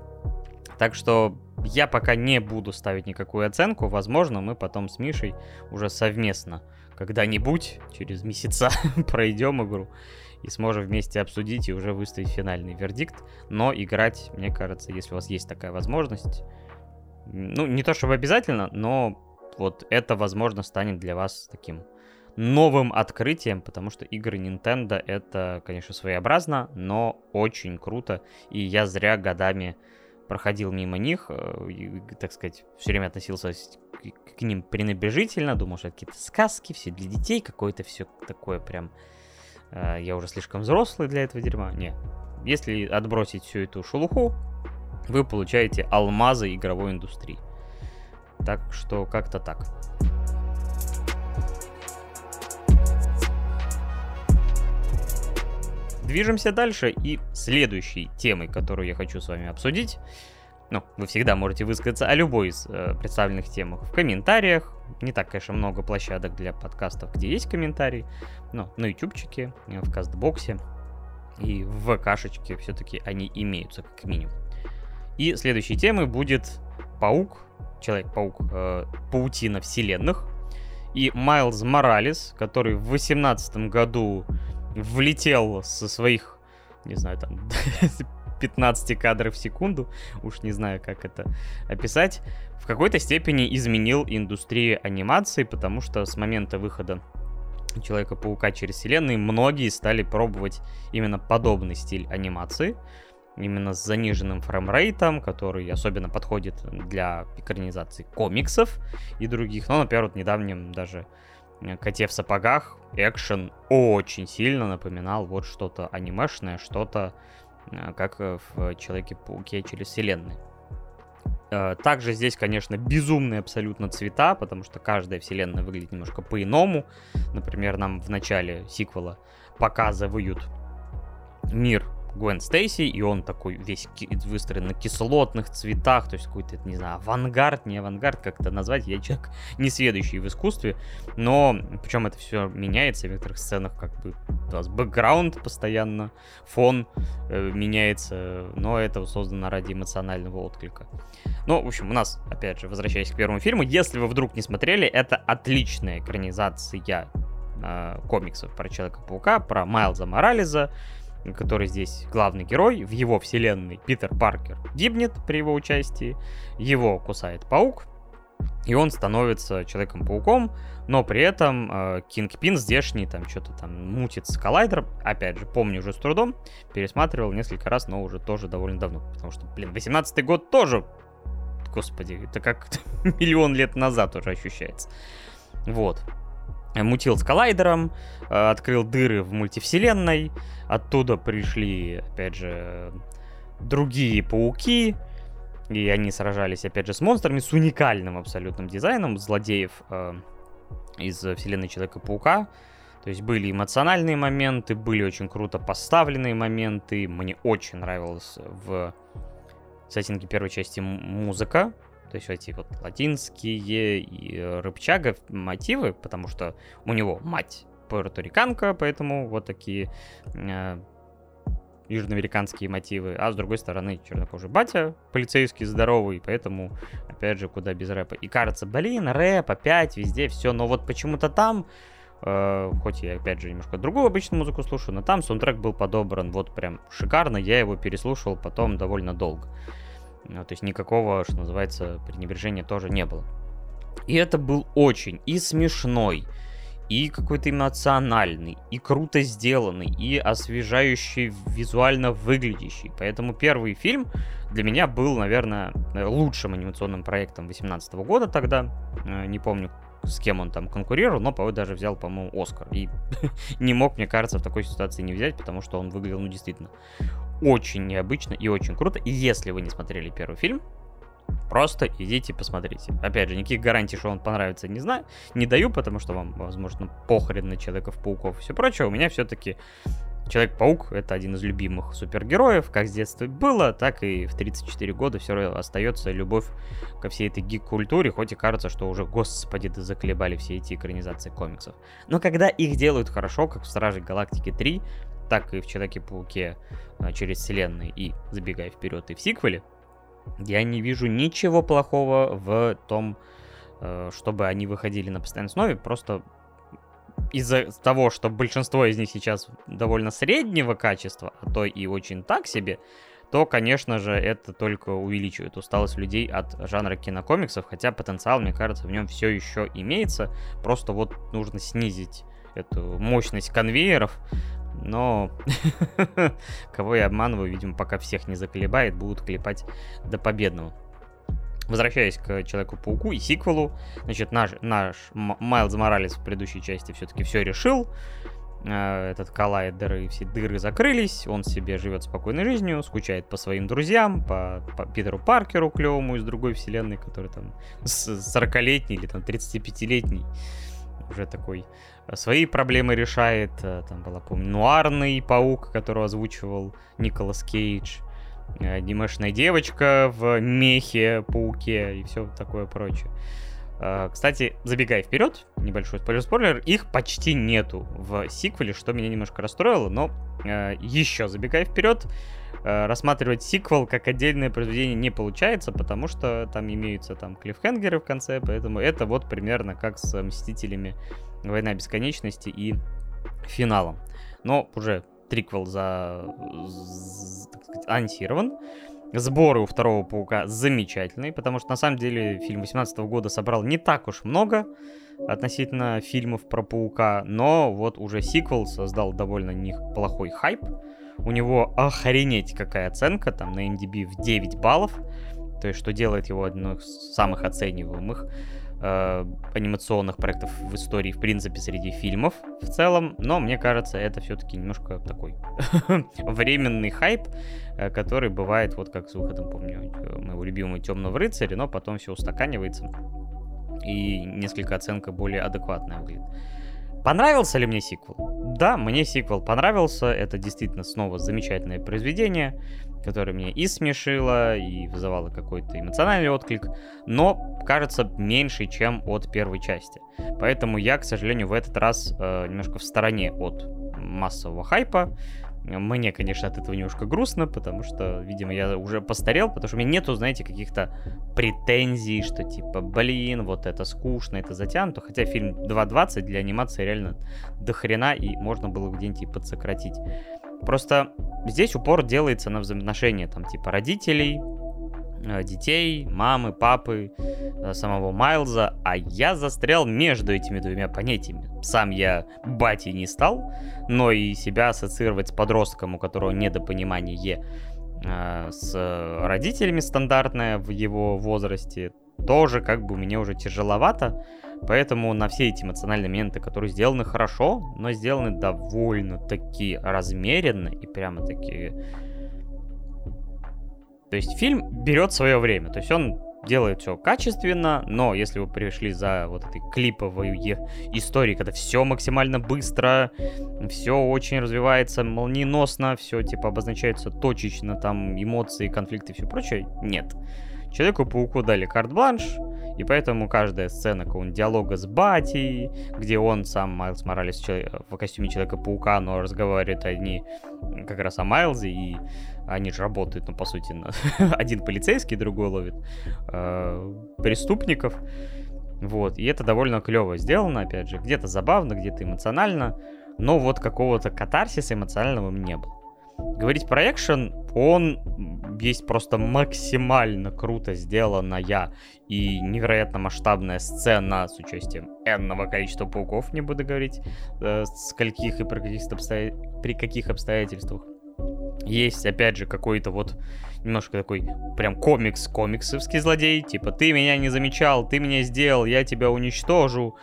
Так что я пока не буду ставить никакую оценку. Возможно, мы потом с Мишей уже совместно когда-нибудь, через месяца, пройдем игру и сможем вместе обсудить и уже выставить финальный вердикт. Но играть, мне кажется, если у вас есть такая возможность, ну, не то чтобы обязательно, но вот это, возможно, станет для вас таким новым открытием, потому что игры Nintendo это, конечно, своеобразно, но очень круто, и я зря годами проходил мимо них, э, и, так сказать, все время относился к ним пренебрежительно, думал, что это какие-то сказки, все для детей, какое-то все такое прям я уже слишком взрослый для этого дерьма. Не. Если отбросить всю эту шелуху, вы получаете алмазы игровой индустрии. Так что как-то так. Движемся дальше, и следующей темой, которую я хочу с вами обсудить, ну, вы всегда можете высказаться о любой из э, представленных темах в комментариях. Не так, конечно, много площадок для подкастов, где есть комментарии, но на ютубчике, в кастбоксе и в ВКшечке все-таки они имеются, как минимум. И следующей темой будет Паук, Человек-паук, э, Паутина вселенных. И Майлз Моралес, который в 2018 году влетел со своих, не знаю, там, 15 кадров в секунду, уж не знаю, как это описать, в какой-то степени изменил индустрию анимации, потому что с момента выхода Человека-паука через вселенные многие стали пробовать именно подобный стиль анимации, именно с заниженным фреймрейтом, который особенно подходит для экранизации комиксов и других. Ну, например, вот недавнем даже э, Коте в сапогах экшен очень сильно напоминал вот что-то анимешное, что-то как в Человеке-пауке через вселенные. Э, также здесь, конечно, безумные абсолютно цвета, потому что каждая вселенная выглядит немножко по-иному. Например, нам в начале сиквела показывают мир Гвен Стейси, и он такой весь выстроен на кислотных цветах, то есть какой-то, не знаю, авангард, не авангард, как это назвать, я человек не следующий в искусстве, но причем это все меняется в некоторых сценах, как бы у вас бэкграунд постоянно, фон э, меняется, но это создано ради эмоционального отклика. Ну, в общем, у нас, опять же, возвращаясь к первому фильму, если вы вдруг не смотрели, это отличная экранизация э, комиксов про Человека-паука, про Майлза Морализа, который здесь главный герой, в его вселенной Питер Паркер гибнет при его участии, его кусает паук, и он становится Человеком-пауком, но при этом э, Кингпин здешний там что-то там мутит с коллайдером. Опять же, помню уже с трудом, пересматривал несколько раз, но уже тоже довольно давно. Потому что, блин, 18-й год тоже, господи, это как миллион лет назад уже ощущается. Вот мутил с коллайдером, э, открыл дыры в мультивселенной, оттуда пришли, опять же, другие пауки, и они сражались, опять же, с монстрами, с уникальным абсолютным дизайном злодеев э, из вселенной Человека-паука. То есть были эмоциональные моменты, были очень круто поставленные моменты. Мне очень нравилась в сеттинге первой части музыка. То есть эти вот латинские и рыбчага мотивы, потому что у него мать пуэрториканка, поэтому вот такие э, южноамериканские мотивы, а с другой стороны чернокожий батя, полицейский здоровый, поэтому, опять же, куда без рэпа. И кажется, блин, рэп опять везде, все, но вот почему-то там, э, хоть я, опять же, немножко другую обычную музыку слушаю, но там саундтрек был подобран вот прям шикарно, я его переслушивал потом довольно долго. Ну, то есть никакого, что называется, пренебрежения тоже не было. И это был очень и смешной, и какой-то эмоциональный, и круто сделанный, и освежающий, визуально выглядящий. Поэтому первый фильм для меня был, наверное, лучшим анимационным проектом 2018 года тогда. Э, не помню, с кем он там конкурировал, но, по даже взял, по-моему, Оскар. И не мог, мне кажется, в такой ситуации не взять, потому что он выглядел, ну, действительно, очень необычно и очень круто. И если вы не смотрели первый фильм, Просто идите посмотрите. Опять же, никаких гарантий, что он понравится, не знаю, не даю, потому что вам, возможно, похрен на Человеков-пауков и все прочее. У меня все-таки Человек-паук — это один из любимых супергероев, как с детства было, так и в 34 года все равно остается любовь ко всей этой гик-культуре, хоть и кажется, что уже, господи, да заколебали все эти экранизации комиксов. Но когда их делают хорошо, как в Страже Галактики 3, так и в Человеке-пауке а, через вселенные и забегая вперед и в сиквеле, я не вижу ничего плохого в том, э, чтобы они выходили на постоянной основе, просто из-за того, что большинство из них сейчас довольно среднего качества, а то и очень так себе, то, конечно же, это только увеличивает усталость людей от жанра кинокомиксов, хотя потенциал, мне кажется, в нем все еще имеется, просто вот нужно снизить эту мощность конвейеров, но кого я обманываю, видимо, пока всех не заколебает, будут клепать до победного. Возвращаясь к Человеку-пауку и сиквелу, значит, наш, наш Майлз Моралес в предыдущей части все-таки все решил. э, этот коллайдер и все дыры закрылись, он себе живет спокойной жизнью, скучает по своим друзьям, по, по Питеру Паркеру клевому из другой вселенной, который там 40-летний или там 35-летний уже такой э, свои проблемы решает. Э, там была, помню, Нуарный паук, которого озвучивал Николас Кейдж. Анимешная девочка в мехе, пауке и все такое прочее. Э, кстати, забегая вперед, небольшой спойлер-спойлер, их почти нету в сиквеле, что меня немножко расстроило, но э, еще забегая вперед, э, рассматривать сиквел как отдельное произведение не получается, потому что там имеются там клиффхенгеры в конце, поэтому это вот примерно как с Мстителями Война Бесконечности и финалом. Но уже триквел за, так сказать, анонсирован. Сборы у второго паука замечательные, потому что на самом деле фильм 18 года собрал не так уж много относительно фильмов про паука, но вот уже сиквел создал довольно неплохой хайп. У него охренеть какая оценка, там на NDB в 9 баллов, то есть что делает его одной из самых оцениваемых э, анимационных проектов в истории, в принципе, среди фильмов в целом, но мне кажется, это все-таки немножко такой временный хайп, э, который бывает, вот как с выходом, помню, э, моего любимого Темного рыцаря, но потом все устаканивается, и несколько оценка более адекватная выглядит. Понравился ли мне сиквел? Да, мне сиквел понравился. Это действительно снова замечательное произведение которая меня и смешила, и вызывала какой-то эмоциональный отклик, но кажется меньше, чем от первой части. Поэтому я, к сожалению, в этот раз э, немножко в стороне от массового хайпа. Мне, конечно, от этого немножко грустно, потому что, видимо, я уже постарел, потому что у меня нету, знаете, каких-то претензий, что типа, блин, вот это скучно, это затянуто. Хотя фильм 2.20 для анимации реально дохрена, и можно было где-нибудь и подсократить. Просто здесь упор делается на взаимоотношения, там, типа, родителей, детей, мамы, папы, э, самого Майлза, а я застрял между этими двумя понятиями. Сам я батей не стал, но и себя ассоциировать с подростком, у которого недопонимание э, с родителями стандартное в его возрасте, тоже как бы мне уже тяжеловато. Поэтому на все эти эмоциональные моменты, которые сделаны хорошо, но сделаны довольно-таки размеренно и прямо такие... То есть фильм берет свое время. То есть он делает все качественно, но если вы пришли за вот этой клиповой историей, когда все максимально быстро, все очень развивается молниеносно, все типа обозначается точечно, там эмоции, конфликты и все прочее, нет. Человеку-пауку дали карт-бланш, и поэтому каждая сцена какого-нибудь диалога с Батей, где он сам, Майлз Моралес, в костюме Человека-паука, но разговаривают они как раз о Майлзе, и они же работают, ну, по сути, на... один полицейский, другой ловит э, преступников. Вот, и это довольно клево сделано, опять же, где-то забавно, где-то эмоционально, но вот какого-то катарсиса эмоционального не было. Говорить про экшен, он есть просто максимально круто сделанная и невероятно масштабная сцена с участием энного количества пауков, не буду говорить, э, скольких и при каких, при каких обстоятельствах. Есть, опять же, какой-то вот немножко такой прям комикс, комиксовский злодей, типа, ты меня не замечал, ты меня сделал, я тебя уничтожу.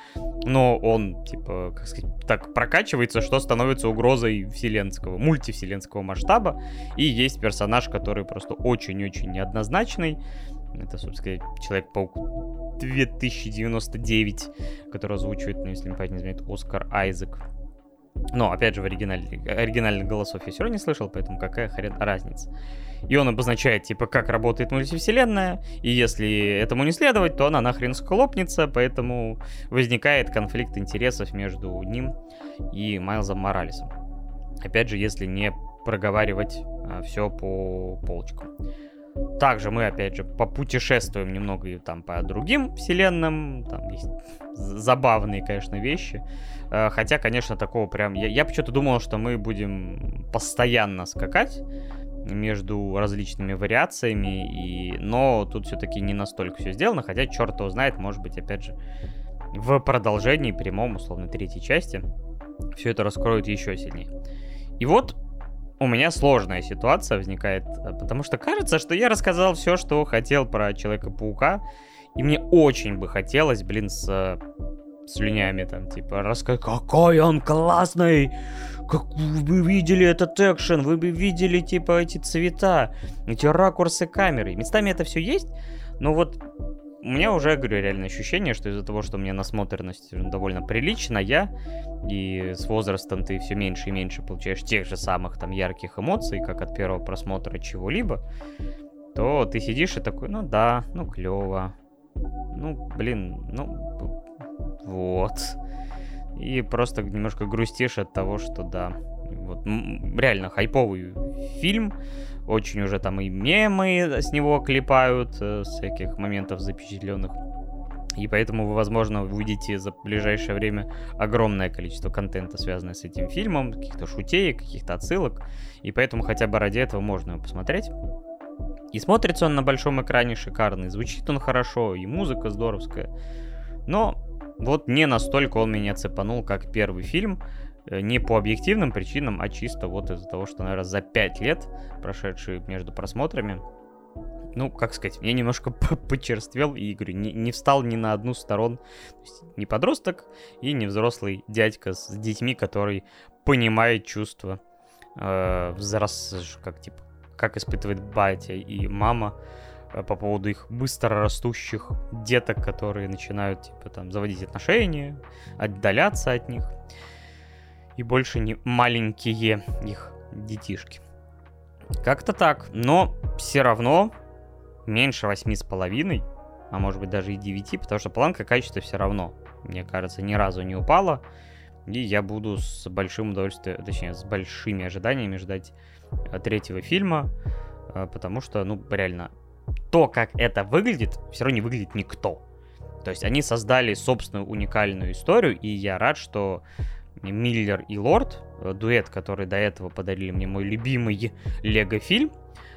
Но он, типа, как сказать, так прокачивается, что становится угрозой вселенского, мультивселенского масштаба. И есть персонаж, который просто очень-очень неоднозначный. Это, собственно, Человек-паук 2099, который озвучивает, ну, если не память не изменяет, Оскар Айзек. Но, опять же, в оригинале, оригинальных голосов я все равно не слышал, поэтому какая хрен разница. И он обозначает, типа, как работает мультивселенная, и если этому не следовать, то она нахрен схлопнется, поэтому возникает конфликт интересов между ним и Майлзом Моралесом. Опять же, если не проговаривать а, все по полочкам. Также мы, опять же, попутешествуем немного и там по другим вселенным. Там есть забавные, конечно, вещи. Э, хотя, конечно, такого прям... Я, я почему-то думал, что мы будем постоянно скакать между различными вариациями, и... но тут все-таки не настолько все сделано, хотя черт его знает, может быть, опять же, в продолжении, прямом, условно, третьей части, все это раскроют еще сильнее. И вот у меня сложная ситуация возникает, э, потому что кажется, что я рассказал все, что хотел про Человека-паука, и мне очень бы хотелось, блин, с слюнями, там, типа, рассказать, какой он классный, как вы видели этот экшен, вы бы видели, типа, эти цвета, эти ракурсы камеры. Местами это все есть, но вот у меня уже, говорю, реально ощущение, что из-за того, что у меня насмотренность довольно приличная, и с возрастом ты все меньше и меньше получаешь тех же самых там ярких эмоций, как от первого просмотра чего-либо, то ты сидишь и такой, ну да, ну клево, ну блин, ну вот. И просто немножко грустишь от того, что да, вот реально хайповый фильм, очень уже там и мемы с него клепают, э, всяких моментов запечатленных. И поэтому вы, возможно, увидите за ближайшее время огромное количество контента, связанное с этим фильмом, каких-то шутей, каких-то отсылок. И поэтому хотя бы ради этого можно его посмотреть. И смотрится он на большом экране шикарный, звучит он хорошо, и музыка здоровская. Но вот не настолько он меня цепанул, как первый фильм. Э, не по объективным причинам, а чисто вот из-за того, что, наверное, за 5 лет, прошедшие между просмотрами, ну, как сказать, я немножко почерствел и, говорю, не, не встал ни на одну сторон. То есть не подросток и не взрослый дядька с детьми, который понимает чувства э, взрос, как, типа, как испытывает батя и мама э, по поводу их быстро растущих деток, которые начинают, типа, там, заводить отношения, отдаляться от них и больше не маленькие их детишки. Как-то так, но все равно меньше восьми с половиной, а может быть даже и 9, потому что планка качества все равно, мне кажется, ни разу не упала. И я буду с большим удовольствием, точнее, с большими ожиданиями ждать э, третьего фильма, э, потому что, ну, реально, то, как это выглядит, все равно не выглядит никто. То есть они создали собственную уникальную историю, и я рад, что Миллер и Лорд, э, дуэт, который до этого подарили мне мой любимый Лего-фильм,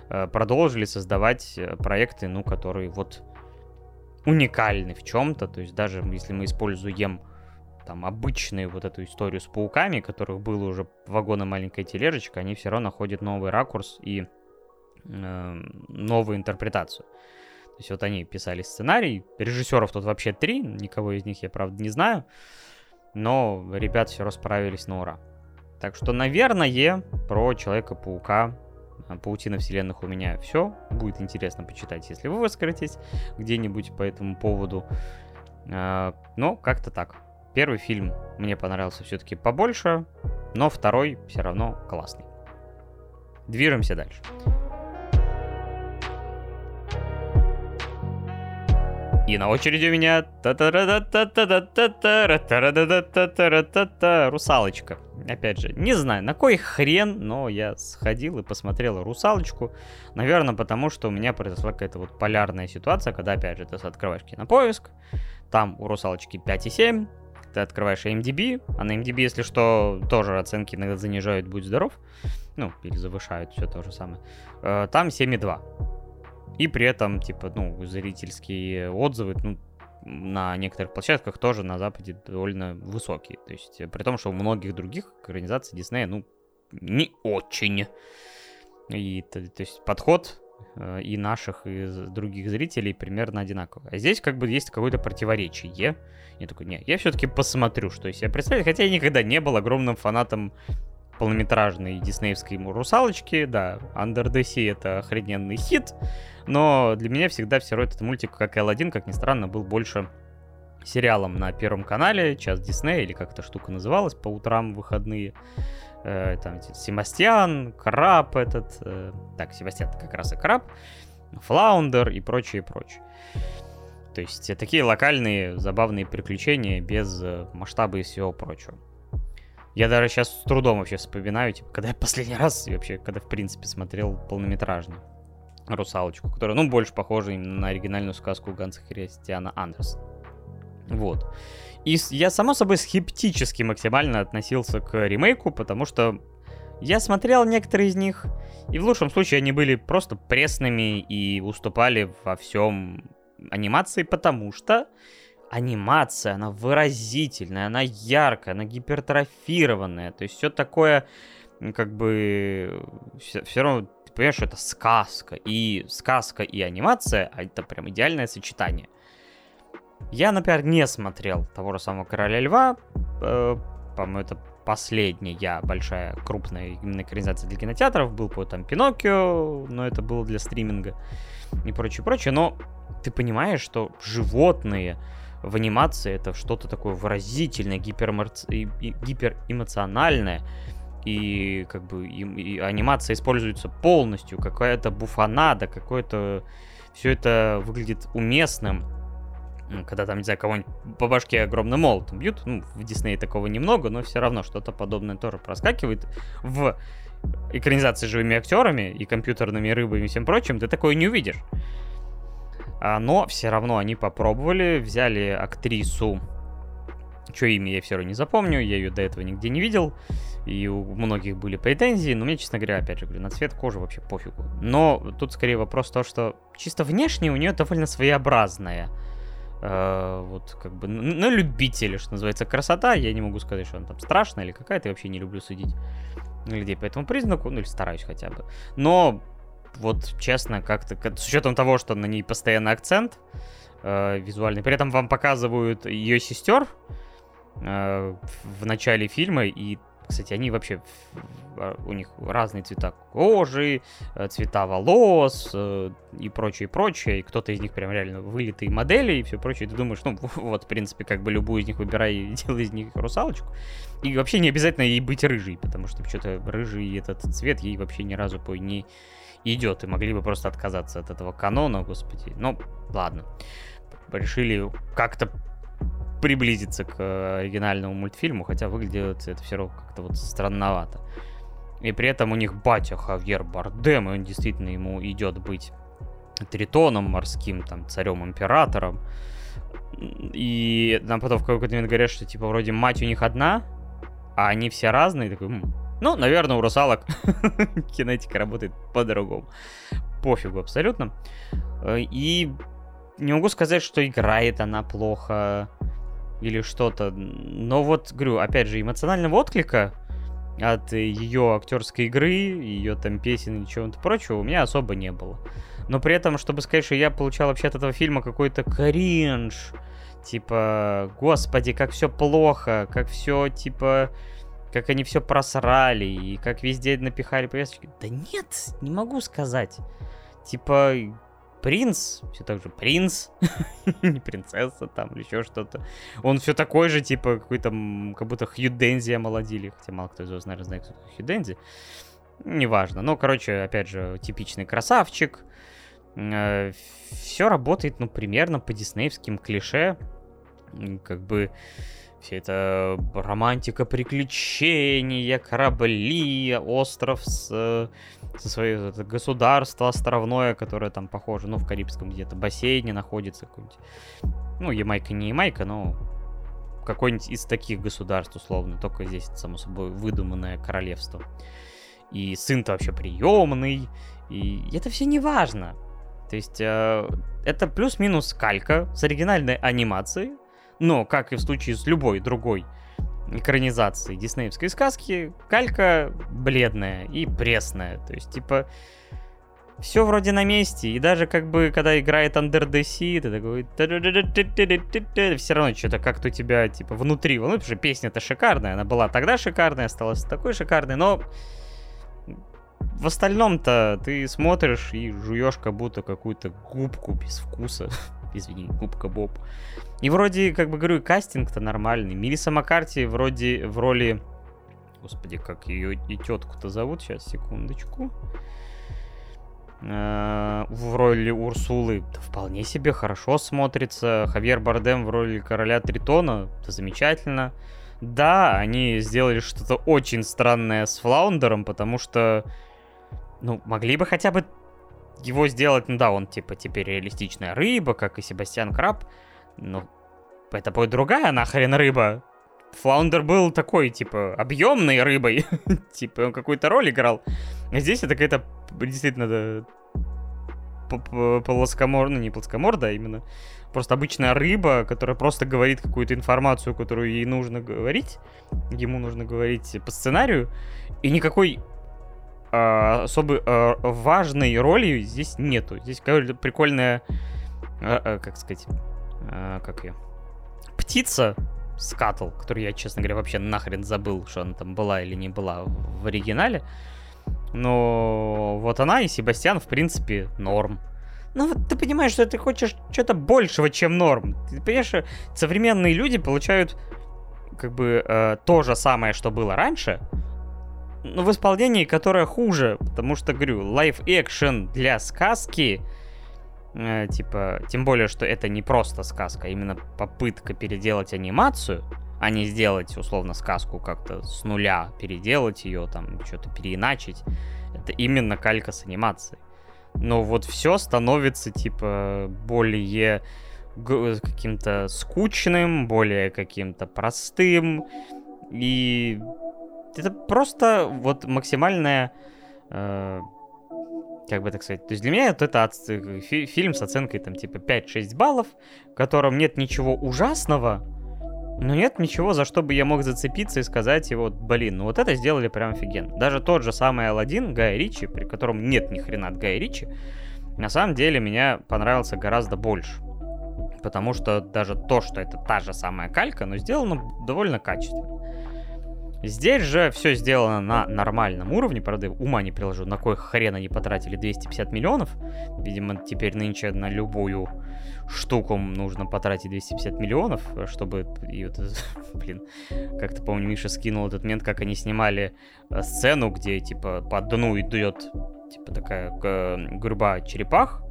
э, продолжили создавать э, проекты, ну, которые вот уникальны в чем-то, то есть даже если мы используем там обычную вот эту историю с пауками, которых было уже вагон и маленькая тележечка, они все равно находят новый ракурс и э, новую интерпретацию. То есть вот они писали сценарий, режиссеров тут вообще три, никого из них я, правда, не знаю, но ребят все расправились на ура. Так что, наверное, про Человека-паука э, Паутина вселенных у меня все. Будет интересно почитать, если вы выскажетесь где-нибудь по этому поводу. Э, но как-то так. Первый фильм мне понравился все-таки побольше, но второй все равно классный. Движемся дальше. И на очереди у меня русалочка. Опять же, не знаю, на кой хрен, но я сходил и посмотрел русалочку. Наверное, потому что у меня произошла какая-то вот полярная ситуация, когда, опять же, ты открываешь кинопоиск, там у русалочки 5,7, ты открываешь MDB, а на MDB, если что, тоже оценки иногда занижают, будь здоров. Ну, или завышают, все то же самое. Там 7,2. И при этом, типа, ну, зрительские отзывы, ну, на некоторых площадках тоже на Западе довольно высокие. То есть, э, при том, что у многих других экранизаций Диснея, ну, не очень. И, то, то есть, подход э, и наших, и других зрителей примерно одинаковый. А здесь как бы есть какое-то противоречие. Я такой, не, я все-таки посмотрю, что из себя представляет. Хотя я никогда не был огромным фанатом полнометражной диснеевской русалочки. Да, Under the Sea это охрененный хит. Но для меня всегда все равно этот мультик, как и Алладин, как ни странно, был больше сериалом на Первом канале, час Диснея, или как эта штука называлась, по утрам выходные. Э, там Себастьян, Краб этот, э, так, Себастьян как раз и Краб, Флаундер и прочее, прочее. То есть э, такие локальные забавные приключения без э, масштаба и всего прочего. Я даже сейчас с трудом вообще вспоминаю, типа, когда я последний раз, вообще, когда в принципе смотрел полнометражный русалочку, которая, ну, больше похожа именно на оригинальную сказку Ганса Христиана Андерсона. Вот. И я, само собой, скептически максимально относился к ремейку, потому что я смотрел некоторые из них, и в лучшем случае они были просто пресными и уступали во всем анимации, потому что анимация, она выразительная, она яркая, она гипертрофированная, то есть все такое, как бы, все, все равно ты понимаешь, что это сказка. И сказка и анимация, это прям идеальное сочетание. Я, например, не смотрел того же самого Короля Льва. Э, по-моему, это последняя большая, крупная именно экранизация для кинотеатров. Был по там Пиноккио, но это было для стриминга и прочее, прочее. Но ты понимаешь, что животные в анимации это что-то такое выразительное, гиперэмоциональное. И как бы и, и анимация используется полностью, какая-то буфанада, какое-то... Все это выглядит уместным когда там, не знаю, кого-нибудь по башке огромным молотом бьют. Ну, в Диснее такого немного, но все равно что-то подобное тоже проскакивает. В экранизации живыми актерами и компьютерными рыбами и всем прочим, ты такое не увидишь. А, но все равно они попробовали, взяли актрису, что имя я все равно не запомню, я ее до этого нигде не видел, и у многих были претензии, но мне, честно говоря, опять же, говорю, на цвет кожи вообще пофигу. Но тут скорее вопрос то, что чисто внешне у нее довольно своеобразная Uh, вот как бы на любителя, что называется, красота. Я не могу сказать, что она там страшная или какая-то. Я вообще не люблю судить людей по этому признаку, ну или стараюсь хотя бы. Но вот честно, как-то с учетом того, что на ней постоянно акцент э, визуальный, при этом вам показывают ее сестер э, в начале фильма и кстати, они вообще, а, у них разные цвета кожи, э, цвета волос э, и прочее, прочее. И кто-то из них прям реально вылитые модели и все прочее. И ты думаешь, ну вот, в принципе, как бы любую из них выбирай и делай из них русалочку. И вообще не обязательно ей быть рыжей, потому что что-то рыжий этот цвет ей вообще ни разу по не идет. И могли бы просто отказаться от этого канона, господи. Ну, ладно. Решили как-то приблизиться к э, оригинальному мультфильму, хотя выглядит это все равно как-то вот странновато. И при этом у них батя Хавьер Бардем, и он действительно ему идет быть тритоном морским, там, царем-императором. И нам потом в какой-то момент говорят, что, типа, вроде мать у них одна, а они все разные. Такой, ну, наверное, у русалок кинетика работает по-другому. Пофигу абсолютно. Э, и не могу сказать, что играет она плохо или что-то. Но вот, говорю, опять же, эмоционального отклика от ее актерской игры, ее там песен и чего-то прочего у меня особо не было. Но при этом, чтобы сказать, что я получал вообще от этого фильма какой-то кринж, типа, господи, как все плохо, как все, типа, как они все просрали, и как везде напихали повесточки. Да нет, не могу сказать. Типа, принц, все так же принц, не принцесса там или еще что-то. Он все такой же, типа, какой-то, как будто Хью Дензи омолодили. Хотя мало кто из вас, наверное, знает, кто Хью Дензи. Неважно. Ну, короче, опять же, типичный красавчик. Э, все работает, ну, примерно по диснеевским клише. Как бы все это романтика, приключения, корабли, остров с, со своей это государство островное, которое там похоже, ну, в Карибском где-то бассейне находится какой-нибудь. Ну, Ямайка не Ямайка, но какой-нибудь из таких государств, условно. Только здесь, само собой, выдуманное королевство. И сын-то вообще приемный. И это все не важно. То есть э, это плюс-минус калька с оригинальной анимацией, но, как и в случае с любой другой экранизацией диснеевской сказки, калька бледная и пресная. То есть, типа, все вроде на месте. И даже как бы, когда играет Under the Sea, ты такой... Все равно что-то как-то у тебя, типа, внутри. Ну, потому что песня-то шикарная. Она была тогда шикарная, осталась такой шикарной, но... В остальном-то ты смотришь и жуешь как будто какую-то губку без вкуса. Извини, губка Боб. И вроде, как бы говорю, кастинг-то нормальный. Мелисса Маккарти вроде в роли... Господи, как ее и тетку-то зовут? Сейчас, секундочку. Э, в роли Урсулы вполне себе хорошо смотрится. Хавьер Бардем в роли короля Тритона. Это замечательно. Да, они сделали что-то очень странное с Флаундером, потому что, ну, могли бы хотя бы его сделать, ну да, он типа теперь реалистичная рыба, как и Себастьян Краб, но это будет другая нахрен рыба. Флаундер был такой, типа, объемной рыбой. типа, он какую-то роль играл. А здесь это какая-то действительно плоскомор... ну не плоскоморда, а именно просто обычная рыба, которая просто говорит какую-то информацию, которую ей нужно говорить, ему нужно говорить по сценарию, и никакой э, особо э, важной роли здесь нету. Здесь какая-то прикольная, э, э, как сказать, э, как ее, птица Скатл, которую я, честно говоря, вообще нахрен забыл, что она там была или не была в оригинале. Но вот она и Себастьян, в принципе, норм. Ну вот ты понимаешь, что ты хочешь что-то большего, чем норм. Ты понимаешь, современные люди получают как бы э, то же самое, что было раньше, но в исполнении, которое хуже. Потому что, говорю, live-action для сказки, э, типа, тем более, что это не просто сказка, а именно попытка переделать анимацию, а не сделать, условно, сказку как-то с нуля, переделать ее, там, что-то переиначить. Это именно калька с анимацией. Но вот все становится, типа, более каким-то скучным, более каким-то простым. И это просто вот максимальная, э, как бы так сказать, то есть для меня вот это от, фи, фильм с оценкой там типа 5-6 баллов, в котором нет ничего ужасного, но нет ничего, за что бы я мог зацепиться и сказать его, блин, ну вот это сделали прям офигенно. Даже тот же самый Алладин Гая Ричи, при котором нет ни хрена от Гая Ричи, на самом деле меня понравился гораздо больше. Потому что даже то, что это та же самая калька, но сделано довольно качественно. Здесь же все сделано на нормальном уровне, правда, ума не приложу, на кой хрен они потратили 250 миллионов. Видимо, теперь нынче на любую штуку нужно потратить 250 миллионов, чтобы... И вот, блин, как-то помню, Миша скинул этот момент, как они снимали э, сцену, где, типа, по дну идет, типа, такая гурьба черепах,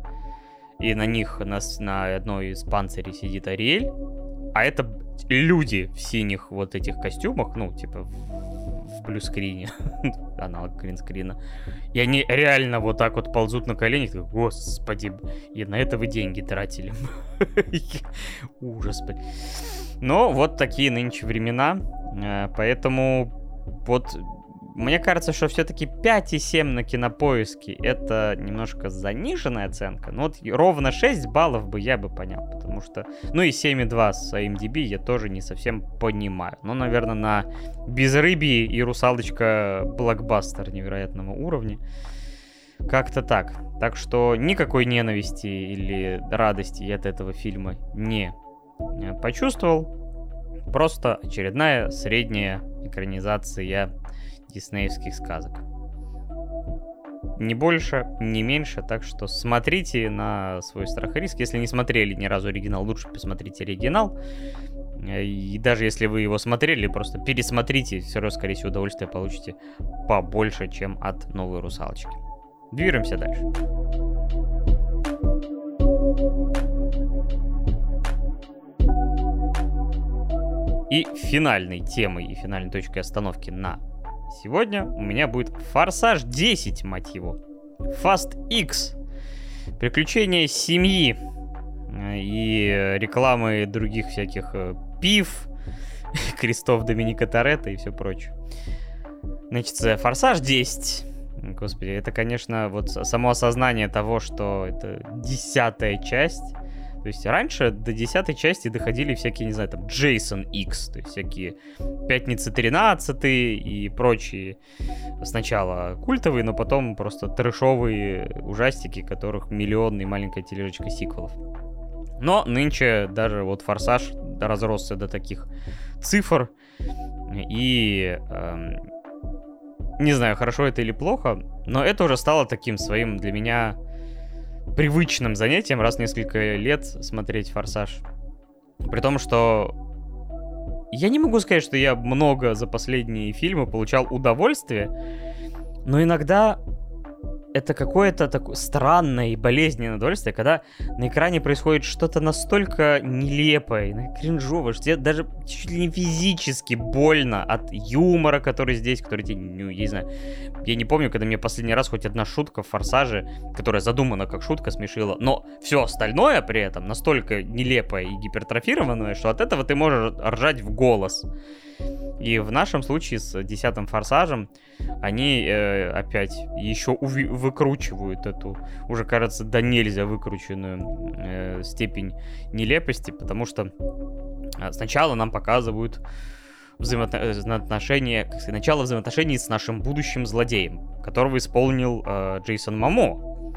и на них, на, на одной из панцирей сидит Ариэль, а это люди в синих вот этих костюмах, ну, типа в блюскрине, аналог гринскрина. И они реально вот так вот ползут на коленях. Господи, и на это вы деньги тратили. Ужас, блин. Но вот такие нынче времена, э, поэтому вот мне кажется, что все-таки 5,7 на кинопоиске это немножко заниженная оценка. Но вот ровно 6 баллов бы я бы понял. Потому что... Ну и 7,2 с IMDb я тоже не совсем понимаю. Ну, наверное, на Безрыбье и Русалочка блокбастер невероятного уровня. Как-то так. Так что никакой ненависти или радости я от этого фильма не э, почувствовал. Просто очередная средняя экранизация диснеевских сказок. Не больше, не меньше, так что смотрите на свой страх и риск. Если не смотрели ни разу оригинал, лучше посмотрите оригинал. И даже если вы его смотрели, просто пересмотрите, все равно, скорее всего, удовольствие получите побольше, чем от новой русалочки. Двигаемся дальше. И финальной темой и финальной точкой остановки на Сегодня у меня будет Форсаж 10, мать его. Fast X. Приключения семьи. Э, и рекламы других всяких э, пив, крестов Доминика Торетто и все прочее. Значит, э, Форсаж 10. Господи, это, конечно, вот само осознание того, что это десятая часть то есть раньше до десятой части доходили всякие, не знаю, там, Джейсон X, то есть всякие Пятницы 13 и прочие сначала культовые, но потом просто трэшовые ужастики, которых миллион и маленькая тележечка сиквелов. Но нынче даже вот Форсаж разросся до таких цифр, и эм, не знаю, хорошо это или плохо, но это уже стало таким своим для меня привычным занятием раз в несколько лет смотреть «Форсаж». При том, что я не могу сказать, что я много за последние фильмы получал удовольствие, но иногда это какое-то такое странное и болезненное удовольствие, когда на экране происходит что-то настолько нелепое, кринжовое, что тебе даже чуть ли не физически больно от юмора, который здесь, который тебе, ну, я не знаю, я не помню, когда мне последний раз хоть одна шутка в «Форсаже», которая задумана как шутка, смешила, но все остальное при этом настолько нелепое и гипертрофированное, что от этого ты можешь ржать в голос. И в нашем случае с десятым форсажем они э, опять еще уви- выкручивают эту, уже кажется, да нельзя выкрученную э, степень нелепости, потому что э, сначала нам показывают взаимоотношения, как сказать, начало взаимоотношений с нашим будущим злодеем, которого исполнил э, Джейсон Мамо.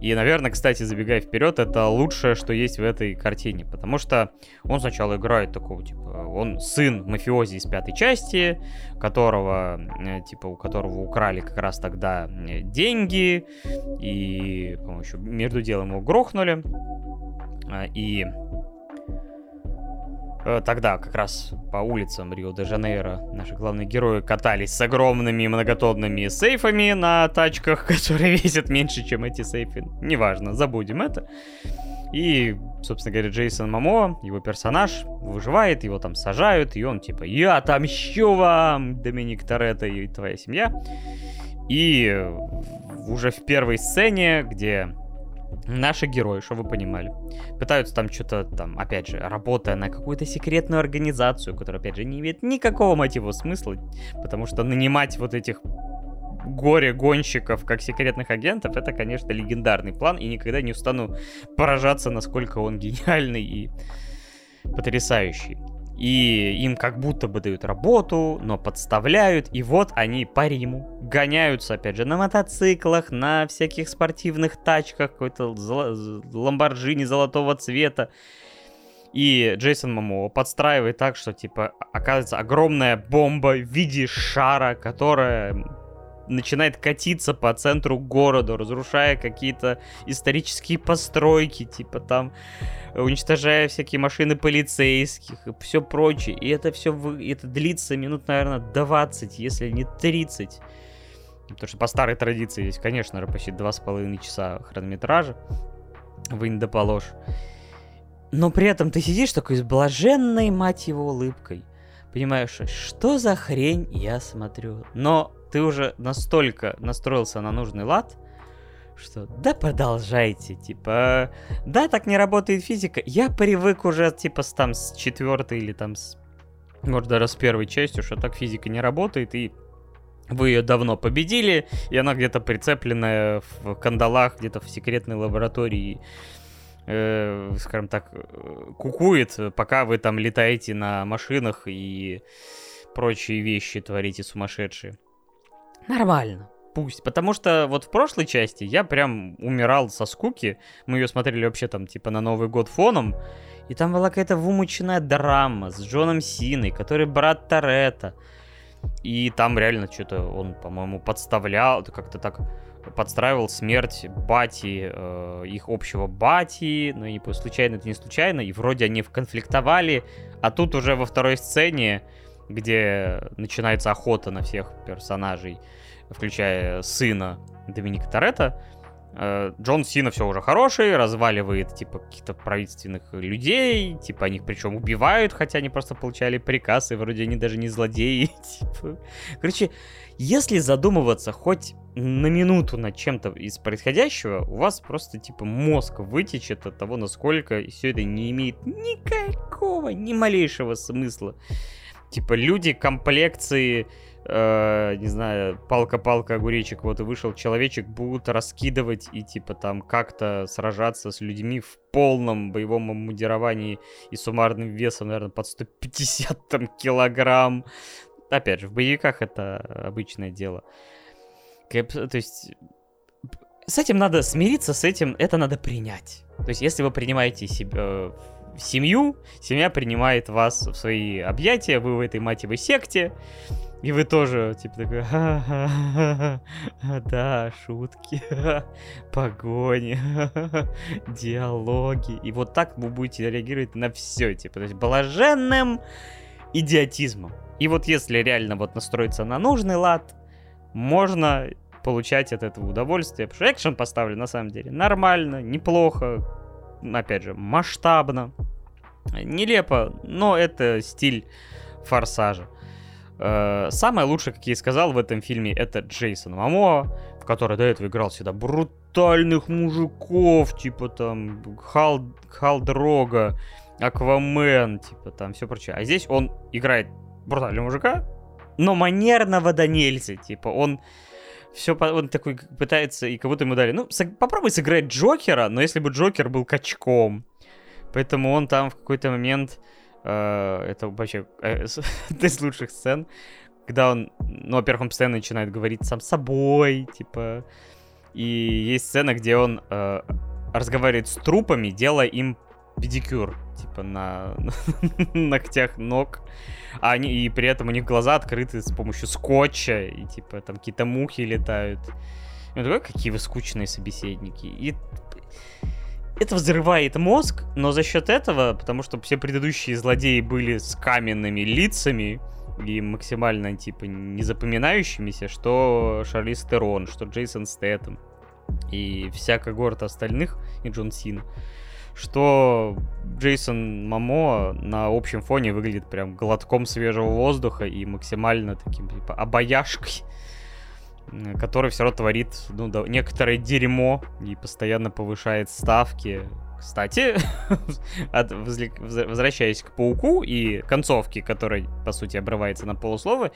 И, наверное, кстати, забегая вперед, это лучшее, что есть в этой картине. Потому что он сначала играет такого, типа, он сын мафиози из пятой части, которого, э, типа, у которого украли как раз тогда э, деньги, и, по-моему, еще между делом его грохнули. А, и тогда как раз по улицам Рио-де-Жанейро наши главные герои катались с огромными многотонными сейфами на тачках, которые весят меньше, чем эти сейфы. Неважно, забудем это. И, собственно говоря, Джейсон Мамо, его персонаж, выживает, его там сажают, и он типа «Я отомщу вам, Доминик Торетто и твоя семья». И уже в первой сцене, где Наши герои, что вы понимали, пытаются там что-то там, опять же, работая на какую-то секретную организацию, которая, опять же, не имеет никакого мотива смысла, потому что нанимать вот этих горе-гонщиков как секретных агентов, это, конечно, легендарный план, и никогда не устану поражаться, насколько он гениальный и потрясающий. И им как будто бы дают работу, но подставляют. И вот они по Риму гоняются, опять же, на мотоциклах, на всяких спортивных тачках, какой-то ламборджини золотого цвета. И Джейсон Мамо подстраивает так, что, типа, оказывается огромная бомба в виде шара, которая начинает катиться по центру города, разрушая какие-то исторические постройки, типа там уничтожая всякие машины полицейских и все прочее. И это все это длится минут, наверное, 20, если не 30. Потому что по старой традиции здесь, конечно почти 2,5 часа хронометража. Вынь да положь. Но при этом ты сидишь такой с блаженной, мать его, улыбкой. Понимаешь, что за хрень я смотрю. Но ты уже настолько настроился на нужный лад, что да продолжайте, типа, да, так не работает физика. Я привык уже, типа, с, там, с четвертой или там с, может, даже с первой частью, что так физика не работает, и вы ее давно победили, и она где-то прицепленная в кандалах, где-то в секретной лаборатории, э, скажем так, кукует, пока вы там летаете на машинах и прочие вещи творите сумасшедшие. Нормально пусть. Потому что вот в прошлой части я прям умирал со скуки. Мы ее смотрели вообще там типа на Новый год фоном. И там была какая-то вымученная драма с Джоном Синой, который брат Торетто. И там реально что-то он, по-моему, подставлял, как-то так подстраивал смерть Бати, э, их общего Бати, но не случайно это не случайно, и вроде они конфликтовали, а тут уже во второй сцене, где начинается охота на всех персонажей, включая сына Доминика Торетто, э, Джон Сина все уже хороший, разваливает, типа, каких-то правительственных людей, типа, они причем убивают, хотя они просто получали приказ, и вроде они даже не злодеи, типа. Короче, если задумываться хоть на минуту над чем-то из происходящего, у вас просто, типа, мозг вытечет от того, насколько все это не имеет никакого, ни малейшего смысла. Типа, люди комплекции э, не знаю, палка-палка, огуречек, вот и вышел человечек, будут раскидывать и типа там как-то сражаться с людьми в полном боевом мундировании и суммарным весом, наверное, под 150 там килограмм. Опять же, в боевиках это обычное дело. То есть с этим надо смириться, с этим это надо принять. То есть если вы принимаете себя семью, семья принимает вас в свои объятия, вы в этой матевой секте, и вы тоже, типа, такой, да, шутки, погони, диалоги. И вот так вы будете реагировать на все, типа, то есть блаженным идиотизмом. И вот если реально вот настроиться на нужный лад, можно получать от этого удовольствие. Потому что экшен поставлен на самом деле нормально, неплохо, опять же, масштабно. Нелепо, но это стиль форсажа. Э, самое лучшее, как я и сказал, в этом фильме это Джейсон Мамоа, который до этого играл всегда брутальных мужиков, типа там Хал, Хал Дрога, Аквамен, типа там все прочее. А здесь он играет брутального мужика, но манерного до нельзя, типа он все, он такой пытается, и будто ему дали, ну, попробуй сыграть Джокера, но если бы Джокер был качком. Поэтому он там в какой-то момент Э, это вообще э, одна из лучших сцен, когда он, ну, во-первых, он постоянно начинает говорить сам собой, типа, И есть сцена, где он э, разговаривает с трупами, делая им педикюр, типа на ногтях ног. А они, и при этом у них глаза открыты с помощью скотча, и типа там какие-то мухи летают. Он такой, какие вы скучные собеседники. И это взрывает мозг, но за счет этого, потому что все предыдущие злодеи были с каменными лицами и максимально, типа, незапоминающимися, что Шарлиз Терон, что Джейсон Стэттем и вся когорта остальных, и Джон Син, что Джейсон Мамо на общем фоне выглядит прям глотком свежего воздуха и максимально таким, типа, обаяшкой который все равно творит ну, да, некоторое дерьмо и постоянно повышает ставки. Кстати, от, возвращаясь к Пауку и концовке, которая, по сути, обрывается на полусловы,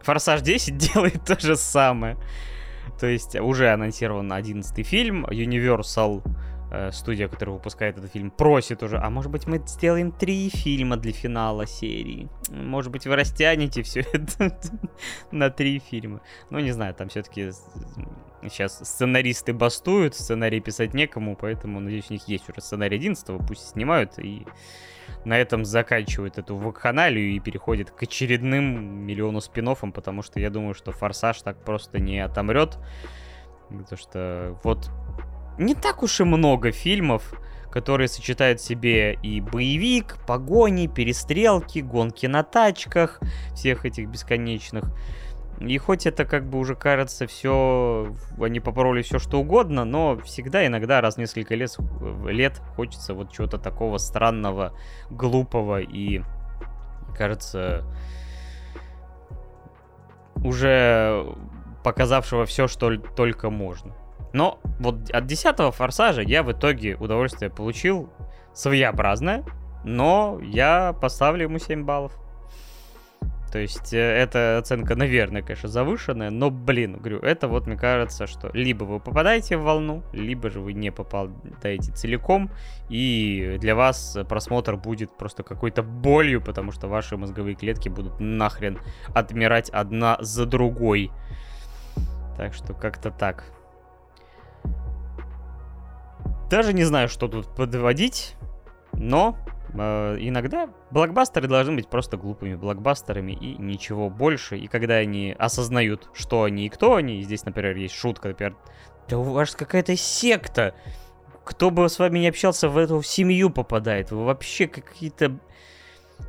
Форсаж 10 делает то же самое. То есть уже анонсирован 11 фильм, Universal Э, студия, которая выпускает этот фильм, просит уже, а может быть мы сделаем три фильма для финала серии? Может быть вы растянете все это на три фильма? Ну, не знаю, там все-таки сейчас сценаристы бастуют, сценарий писать некому, поэтому, надеюсь, у них есть уже сценарий 11 пусть снимают и на этом заканчивают эту вакханалию и переходят к очередным миллиону спин потому что я думаю, что Форсаж так просто не отомрет. Потому что вот не так уж и много фильмов, которые сочетают в себе и боевик, погони, перестрелки, гонки на тачках, всех этих бесконечных. И хоть это как бы уже кажется все, они попробовали все что угодно, но всегда иногда раз в несколько лет, лет хочется вот чего-то такого странного, глупого и, кажется, уже показавшего все, что только можно. Но вот от 10 форсажа я в итоге удовольствие получил своеобразное, но я поставлю ему 7 баллов. То есть э, эта оценка, наверное, конечно, завышенная, но, блин, говорю, это вот, мне кажется, что либо вы попадаете в волну, либо же вы не попадаете целиком, и для вас просмотр будет просто какой-то болью, потому что ваши мозговые клетки будут нахрен отмирать одна за другой. Так что как-то так. Даже не знаю, что тут подводить, но э, иногда блокбастеры должны быть просто глупыми блокбастерами и ничего больше. И когда они осознают, что они и кто они, и здесь, например, есть шутка, например, да у вас какая-то секта, кто бы с вами не общался, в эту семью попадает. Вы вообще какие-то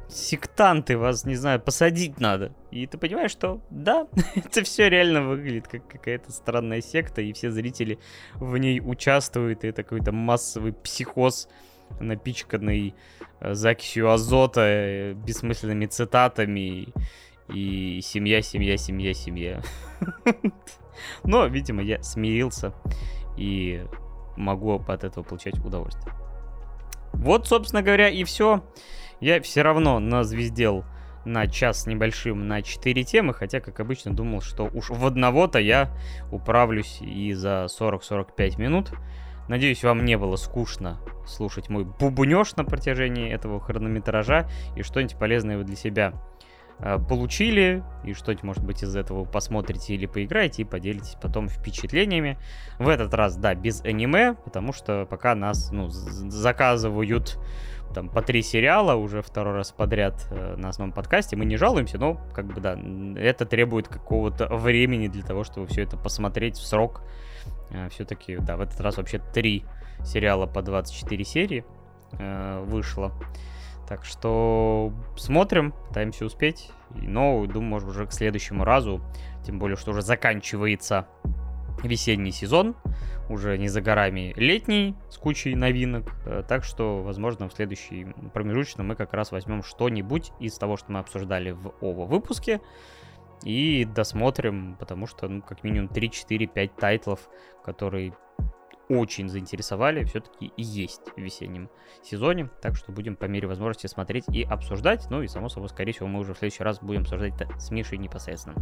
сектанты, вас, не знаю, посадить надо. И ты понимаешь, что да, это все реально выглядит как какая-то странная секта, и все зрители в ней участвуют, и это какой-то массовый психоз, напичканный э, закисью азота, э, бессмысленными цитатами, и семья, семья, семья, семья. Но, видимо, я смирился и могу от этого получать удовольствие. Вот, собственно говоря, и все. Я все равно назвездел на час небольшим на 4 темы, хотя, как обычно, думал, что уж в одного-то я управлюсь и за 40-45 минут. Надеюсь, вам не было скучно слушать мой бубунеж на протяжении этого хронометража и что-нибудь полезное вы для себя э, получили, и что-нибудь, может быть, из этого посмотрите или поиграете, и поделитесь потом впечатлениями. В этот раз, да, без аниме, потому что пока нас, ну, заказывают там по три сериала уже второй раз подряд э, на основном подкасте. Мы не жалуемся, но как бы да, это требует какого-то времени для того, чтобы все это посмотреть в срок. Э, Все-таки, да, в этот раз вообще три сериала по 24 серии э, вышло. Так что смотрим, пытаемся успеть. Но, думаю, может, уже к следующему разу, тем более, что уже заканчивается весенний сезон уже не за горами летний с кучей новинок. Э, так что, возможно, в следующий промежуточном мы как раз возьмем что-нибудь из того, что мы обсуждали в ОВО выпуске. И досмотрим, потому что, ну, как минимум 3, 4, 5 тайтлов, которые очень заинтересовали, все-таки и есть в весеннем сезоне. Так что будем по мере возможности смотреть и обсуждать. Ну и, само собой, скорее всего, мы уже в следующий раз будем обсуждать это с Мишей непосредственно.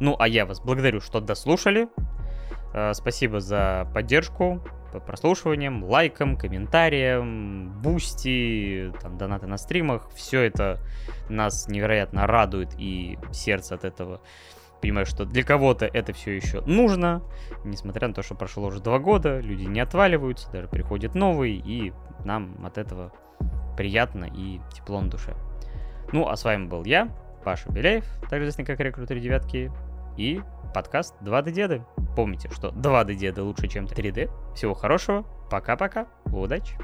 Ну, а я вас благодарю, что дослушали. Э, спасибо за поддержку, по прослушиваниям, лайкам, комментариям, Boosty, там, донаты на стримах. Все это нас невероятно радует, и сердце от этого понимаю, что для кого-то это все еще нужно, несмотря на то, что прошло уже два года, люди не отваливаются, даже приходят новые, и нам от этого приятно и тепло на душе. Ну, а с вами был я, Паша Беляев, также известный как Рекрутер девятки, и подкаст 2D Деды. Помните, что 2D Деды лучше, чем 3D. Всего хорошего, пока-пока, удачи!